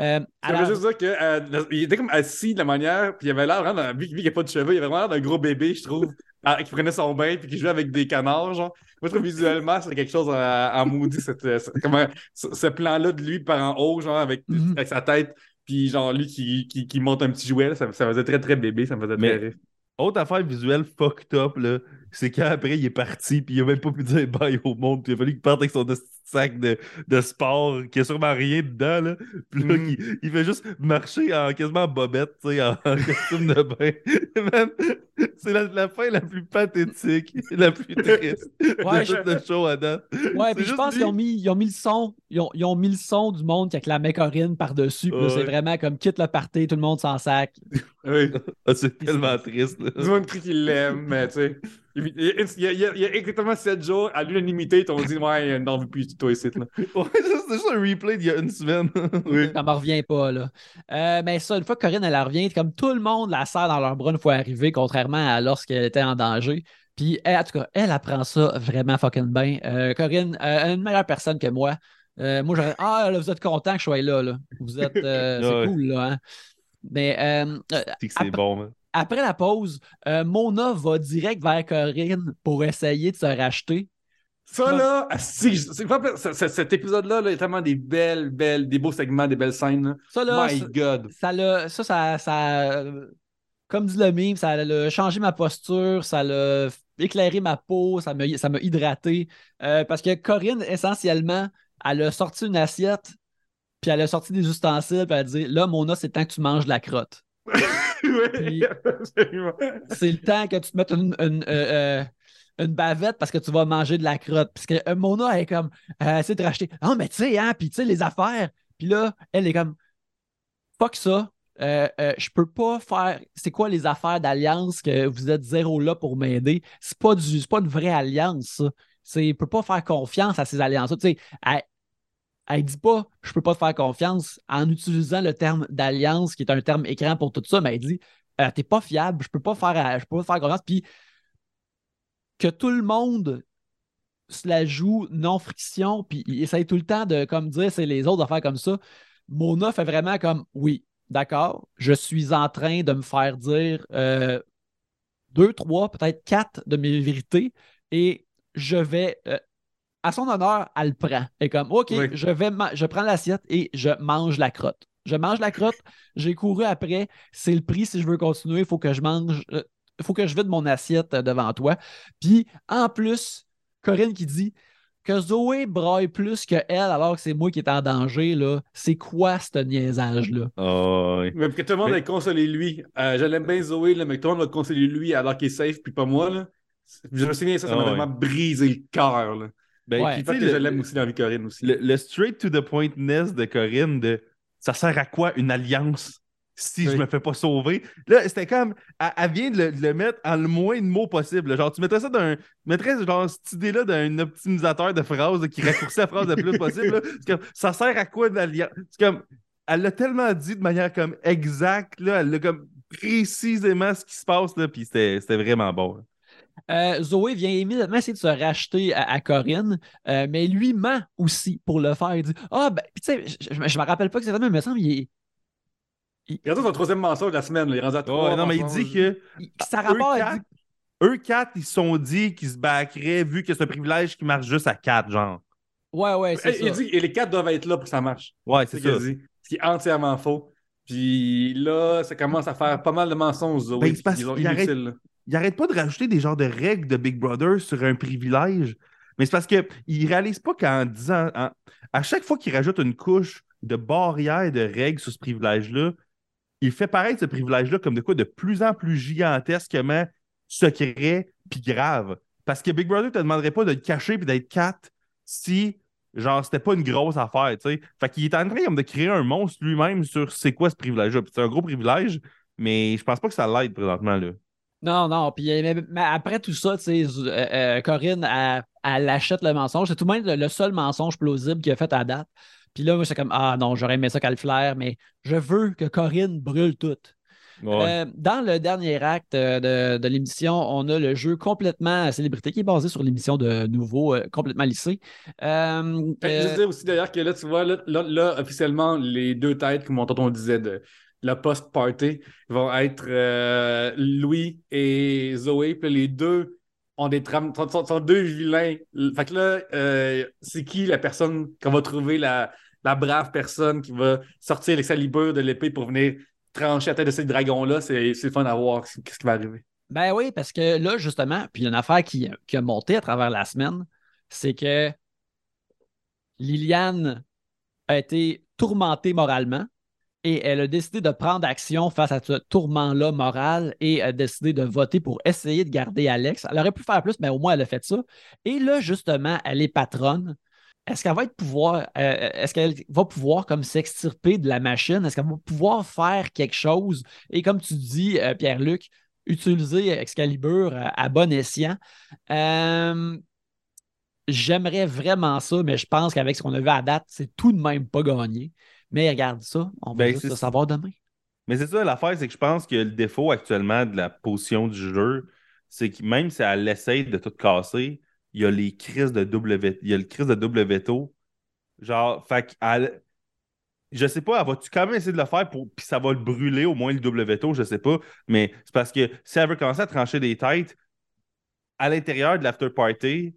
Euh, alors... juste dire que euh, il était comme assis de la manière, puis il avait l'air vraiment, vu, qu'il n'y a pas de cheveux, il avait vraiment l'air d'un gros bébé, je trouve, [laughs] qui prenait son bain puis qui jouait avec des canards, genre. Moi, je trouve visuellement, c'est quelque chose en, maudit, cette, ce, plan-là de lui par en haut, genre, avec, mhm. avec sa tête, puis genre, lui qui, qui, qui, monte un petit jouet, ça, ça faisait très, très bébé, ça me faisait très rire. Autre affaire visuelle fucked up, là, c'est qu'après, il est parti, puis il a même pas pu dire bye au monde, puis il a fallu qu'il parte avec son sac de, de sport qui a sûrement rien dedans, là. Puis là, mm. il, fait juste marcher en quasiment bobette, tu sais, en, [laughs] costume de bain. [laughs] c'est la, la, fin la plus pathétique, la plus triste ouais, de le show à date. Ouais, puis je pense qu'ils ont mis, ils ont mis le son, ils ont, ils ont, mis le son du monde qui acclamait Corinne par-dessus, c'est vraiment comme quitte le party, tout le monde s'en sac. [laughs] Oui. Ah, c'est tellement triste. Du monde qu'il l'aime, mais tu sais. Il y, a, il, y a, exactement 7 jours, à l'unanimité, ils dit Ouais, n'en veux plus toi ici. Là. [laughs] ouais, c'est juste un replay d'il y a une semaine. [laughs] oui. Ça me revient pas. là. Euh, mais ça, une fois que Corinne elle revient, comme tout le monde la serre dans leur bras une fois arrivée, contrairement à lorsqu'elle était en danger. Puis, en tout cas, elle apprend ça vraiment fucking bien. Euh, Corinne, euh, une meilleure personne que moi. Euh, moi, j'aurais Ah, là, vous êtes content que je sois là. là. Vous êtes. [laughs] c'est cool, là. Hein? Mais. c'est bon, hein? Après la pause, euh, Mona va direct vers Corinne pour essayer de se racheter. Ça, là, cet épisode-là là, est tellement des belles, belles, des beaux segments, des belles scènes. Ça, là, My God. Ça, ça, ça, comme dit le mime, ça a changé ma posture, ça a éclairé ma peau, ça m'a hydraté. Euh, parce que Corinne, essentiellement, elle a sorti une assiette, puis elle a sorti des ustensiles, puis elle a dit Là, Mona, c'est temps que tu manges de la crotte. [laughs] [laughs] c'est le temps que tu te mettes une, une, euh, euh, bavette parce que tu vas manger de la crotte. Parce que euh, Mona est comme, elle essaie de racheter. Non, mais tu sais, hein, puis tu sais, les affaires. Puis là, elle est comme, fuck ça. je peux pas faire. C'est quoi les affaires d'alliance que vous êtes zéro là pour m'aider? C'est pas, du, pas une vraie alliance, ça. C'est, peut pas faire confiance à ces alliances-là. Tu sais, elle dit pas je peux pas te faire confiance en utilisant le terme d'alliance, qui est un terme écran pour tout ça, mais elle dit euh, t'es pas fiable, je peux pas faire je peux pas faire confiance. Puis que tout le monde se la joue non friction, puis il essaye tout le temps de comme dire c'est les autres de faire comme ça. Mona fait vraiment comme oui, d'accord, je suis en train de me faire dire euh, deux, trois, peut-être quatre de mes vérités et je vais euh, à son honneur, elle le prend. Est comme, OK, je, vais je prends l'assiette et je mange la crotte. Je mange la crotte, j'ai couru après, c'est le prix si je veux continuer, il faut que je mange, il faut que je vide mon assiette euh, devant toi. Puis, en plus, Corinne qui dit que Zoé braille plus que elle alors que c'est moi qui est en danger, là, c'est quoi ce niaisage-là? [laughs] Oh, oui. Mais que tout le monde ait consolé lui. Euh, je l'aime bien Zoé, là, mais que tout le monde a consolé lui alors qu'il est safe, puis pas moi. Là. Je me souviens, ça, ça m'a vraiment brisé le cœur. Ben, ouais, que je l'aime aussi dans vie Corinne aussi. Le, straight to the pointness de Corinne, de ça sert à quoi une alliance? Si je me fais pas sauver? Là, c'était comme, elle, vient de le, mettre en le moins de mots possible. Genre, tu mettrais ça d'un, tu mettrais genre cette idée-là d'un optimisateur de phrases qui raccourcit la phrase le plus possible. Comme, ça sert à quoi une alliance? C'est comme, elle l'a tellement dit de manière comme exacte, là, elle a comme précisément ce qui se passe, là, puis c'était vraiment bon. Euh, Zoé vient immédiatement essayer de se racheter à, Corinne, euh, mais lui ment aussi pour le faire. Il dit Ah, ben, tu sais, je, je, me rappelle pas que c'est mais il me semble il est. Il, il son troisième mensonge de la semaine. Il est rendu à trois. non, mais il dit que. ça rapport eux quatre, ils se sont dit qu'ils se backeraient vu que c'est un privilège qui marche juste à quatre, genre. Ouais, ouais, c'est il, dit et les quatre doivent être là pour que ça marche. Ouais, c'est ça. Ce qui est entièrement faux. Puis là, ça commence à faire pas mal de mensonges. Ben, ils sont inutiles il arrête pas de rajouter des genres de règles de Big Brother sur un privilège. Mais c'est parce qu'il réalise pas qu'en disant, à chaque fois qu'il rajoute une couche de barrière de règles sur ce privilège-là, il fait paraître ce privilège-là comme de quoi de plus en plus gigantesquement secret puis grave. Parce que Big Brother te demanderait pas de te cacher puis d'être quatre si genre, c'était pas une grosse affaire, tu. Fait qu'il est en train de créer un monstre lui-même sur c'est quoi ce privilège-là. C'est un gros privilège, mais je pense pas que ça l'aide présentement. Non, non. Puis mais après tout ça, tu sais, euh, euh, Corinne, elle, elle achète le mensonge. C'est tout de même le, le seul mensonge plausible qu'il a fait à date. Puis là, moi, c'est comme Ah non, j'aurais aimé ça qu'elle flaire, mais je veux que Corinne brûle tout. Ouais. Euh, dans le dernier acte euh, de, de l'émission, on a le jeu complètement célébrité qui est basé sur l'émission de Nouveau, euh, complètement. Euh, euh, Je disais aussi d'ailleurs que là, tu vois, là, là, là, officiellement, les deux têtes, comme on, on disait, de la post-party, vont être euh, Louis et Zoé. Puis les deux ont des trames, sont, deux vilains. Fait que là, euh, c'est qui la personne qu'on va trouver, la, la brave personne qui va sortir l'excalibur de l'épée pour venir trancher la tête de ces dragons-là? C'est fun à voir qu'est-ce qui va arriver. Ben oui, parce que là, justement, puis il y a une affaire qui, qui a monté à travers la semaine, c'est que Liliane a été tourmentée moralement et elle a décidé de prendre action face à ce tourment-là moral et a décidé de voter pour essayer de garder Alex. Elle aurait pu faire plus, mais au moins elle a fait ça. Et là, justement, elle est patronne. Est-ce qu'elle va être pouvoir, euh, est-ce qu'elle va pouvoir comme s'extirper de la machine? Est-ce qu'elle va pouvoir faire quelque chose? Et comme tu dis, euh, Pierre-Luc, utiliser Excalibur à, à bon escient. Euh, J'aimerais vraiment ça, mais je pense qu'avec ce qu'on a vu à date, c'est tout de même pas gagné. Mais regarde ça, on va Ben, juste le savoir demain. Mais c'est ça l'affaire, c'est que je pense que le défaut actuellement de la position du jeu, c'est que même si elle essaie de tout casser, il y a les crises de double veto. Il y a le crise de double veto. Genre, fait qu'elle. Je sais pas, elle va-tu quand même essayer de le faire pour. Puis ça va le brûler au moins le double veto, je sais pas. Mais c'est parce que si elle veut commencer à trancher des têtes à l'intérieur de l'after party,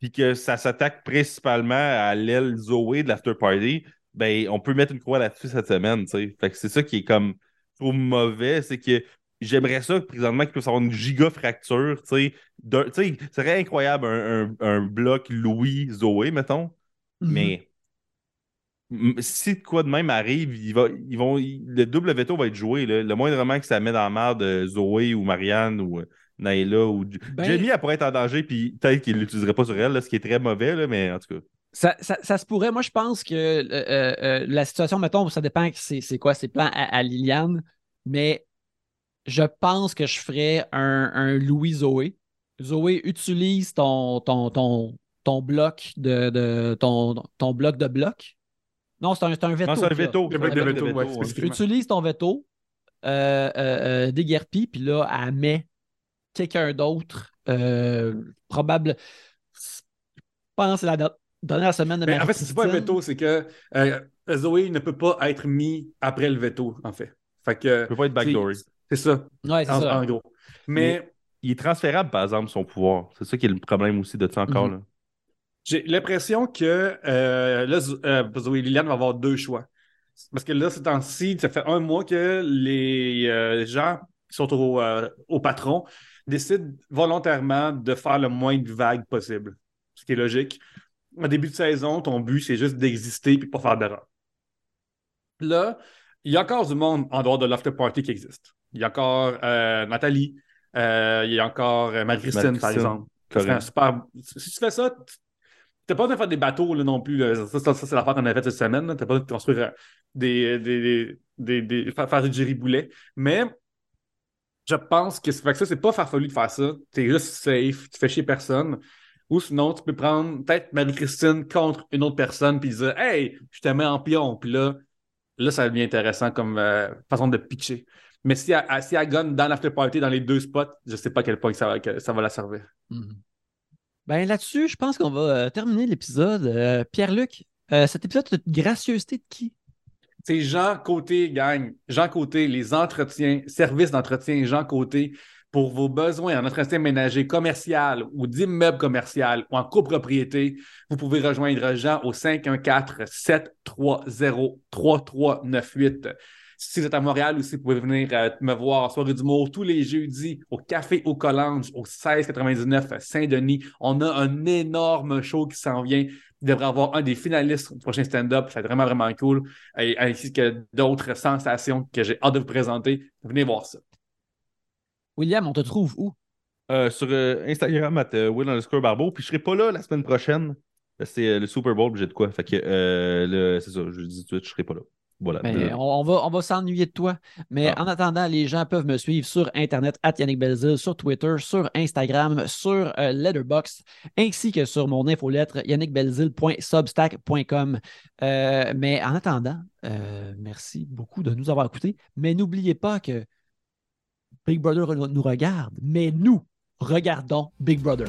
puis que ça s'attaque principalement à l'aile Zoé de l'after party, ben, on peut mettre une croix là-dessus cette semaine, tu sais. Fait que c'est ça qui est comme trop mauvais, c'est que j'aimerais ça présentement qu'il puisse avoir une giga fracture, tu sais. serait incroyable un, un- un bloc Louis-Zoé, mettons, Mhm. mais si de quoi de même arrive, va, ils vont, le double veto va être joué, là. Le moindrement que ça met dans la merde euh, Zoé ou Marianne ou euh, Naila ou... Ben- Jamie, elle pourrait être en danger, puis peut-être qu'il ne l'utiliserait pas sur elle, là, ce qui est très mauvais, là, mais en tout cas... Ça, ça- ça se pourrait. Moi, je pense que euh, euh, euh, la situation, mettons, ça dépend que c'est c'est quoi ses plans à, à Liliane, mais je pense que je ferais un, un Louis Zoé. Zoé, utilise ton, ton, ton, ton bloc de, de ton, ton bloc de bloc. Non, c'est un, c'est un veto. Non, c'est un veto. Veto, ouais, ouais. spécifiquement. Utilise ton veto, euh, euh, euh, déguerpis, puis là, elle met quelqu'un d'autre, euh, probable. Je pense que c'est la da- dernière semaine de Mais ma en fait, c'est pas un veto, c'est que euh, Zoé ne peut pas être mis après le veto, en fait. Fait que. Il peut pas être backdoor. c'est- ça, Ouais, c'est en, ça. en gros. Mais Il est transférable, par exemple, son pouvoir. C'est ça qui est le problème aussi de ça encore. Mhm. là. j'ai l'impression que euh, là, euh, Zoé Liliane va avoir deux choix. Parce que là, ces temps-ci, ça fait un mois que les euh, gens qui sont au, euh, au patron décident volontairement de faire le moins de vagues possible. Ce qui est logique. Au début de saison, ton but, c'est juste d'exister et pas faire d'erreur. Là, il y a encore du monde en dehors de l'after party qui existe. Il y a encore euh, Nathalie, euh, il y a encore euh, Marie-Christine, par exemple. Un super... Si tu fais ça, tu- t'as pas besoin de faire des bateaux là, non plus. là. Ça, ça, ça, c'est l'affaire qu'on avait faite cette semaine. T'as pas besoin de construire des. des, des, des, faire, du jerry-boulet. Mais je pense que, que ça, c'est pas farfelu de faire ça. T'es juste safe, tu fais chier personne. Ou sinon, tu peux prendre peut-être Marie-Christine contre une autre personne puis dire Hey, je te mets en pion. Puis là, là, ça devient intéressant comme euh, façon de pitcher. Mais si elle, si elle gagne dans l'after party, dans les deux spots, je sais pas à quel point ça, va, que ça va la servir. Mhm. Ben là-dessus, je pense qu'on va euh, terminer l'épisode. Euh, Pierre-Luc, euh, cet épisode de gracieuseté de qui? C'est Jean Côté, gang. Jean Côté, les entretiens, services d'entretien Jean Côté pour vos besoins en entretien ménager commercial ou d'immeuble commercial ou en copropriété. Vous pouvez rejoindre Jean au 514-730-3398. Si vous êtes à Montréal aussi, vous pouvez venir euh, me voir Soirée d'humour tous les jeudis au Café au Collange au 1699 à Saint-Denis. On a un énorme show qui s'en vient. Il devrait avoir un des finalistes du prochain stand-up. Ça va être vraiment, vraiment cool ainsi que d'autres sensations que j'ai hâte de vous présenter. Venez voir ça. William, on te trouve où? Euh, sur euh, Instagram, at euh, Will underscore Barbeau. Puis je serai pas là la semaine prochaine. C'est euh, le Super Bowl, j'ai de quoi. Fait que le- c'est ça, je le dis tout de suite, je serai pas là. Voilà. Mais on, on va, on va s'ennuyer de toi. Mais Ah. en attendant, les gens peuvent me suivre sur Internet, at Yannick Belzil, sur Twitter, sur Instagram, sur euh, Letterboxd, ainsi que sur mon infolettre yannickbelzil.substack.com. Euh, mais en attendant, euh, merci beaucoup de nous avoir écoutés. Mais n'oubliez pas que Big Brother nous regarde, mais nous regardons Big Brother.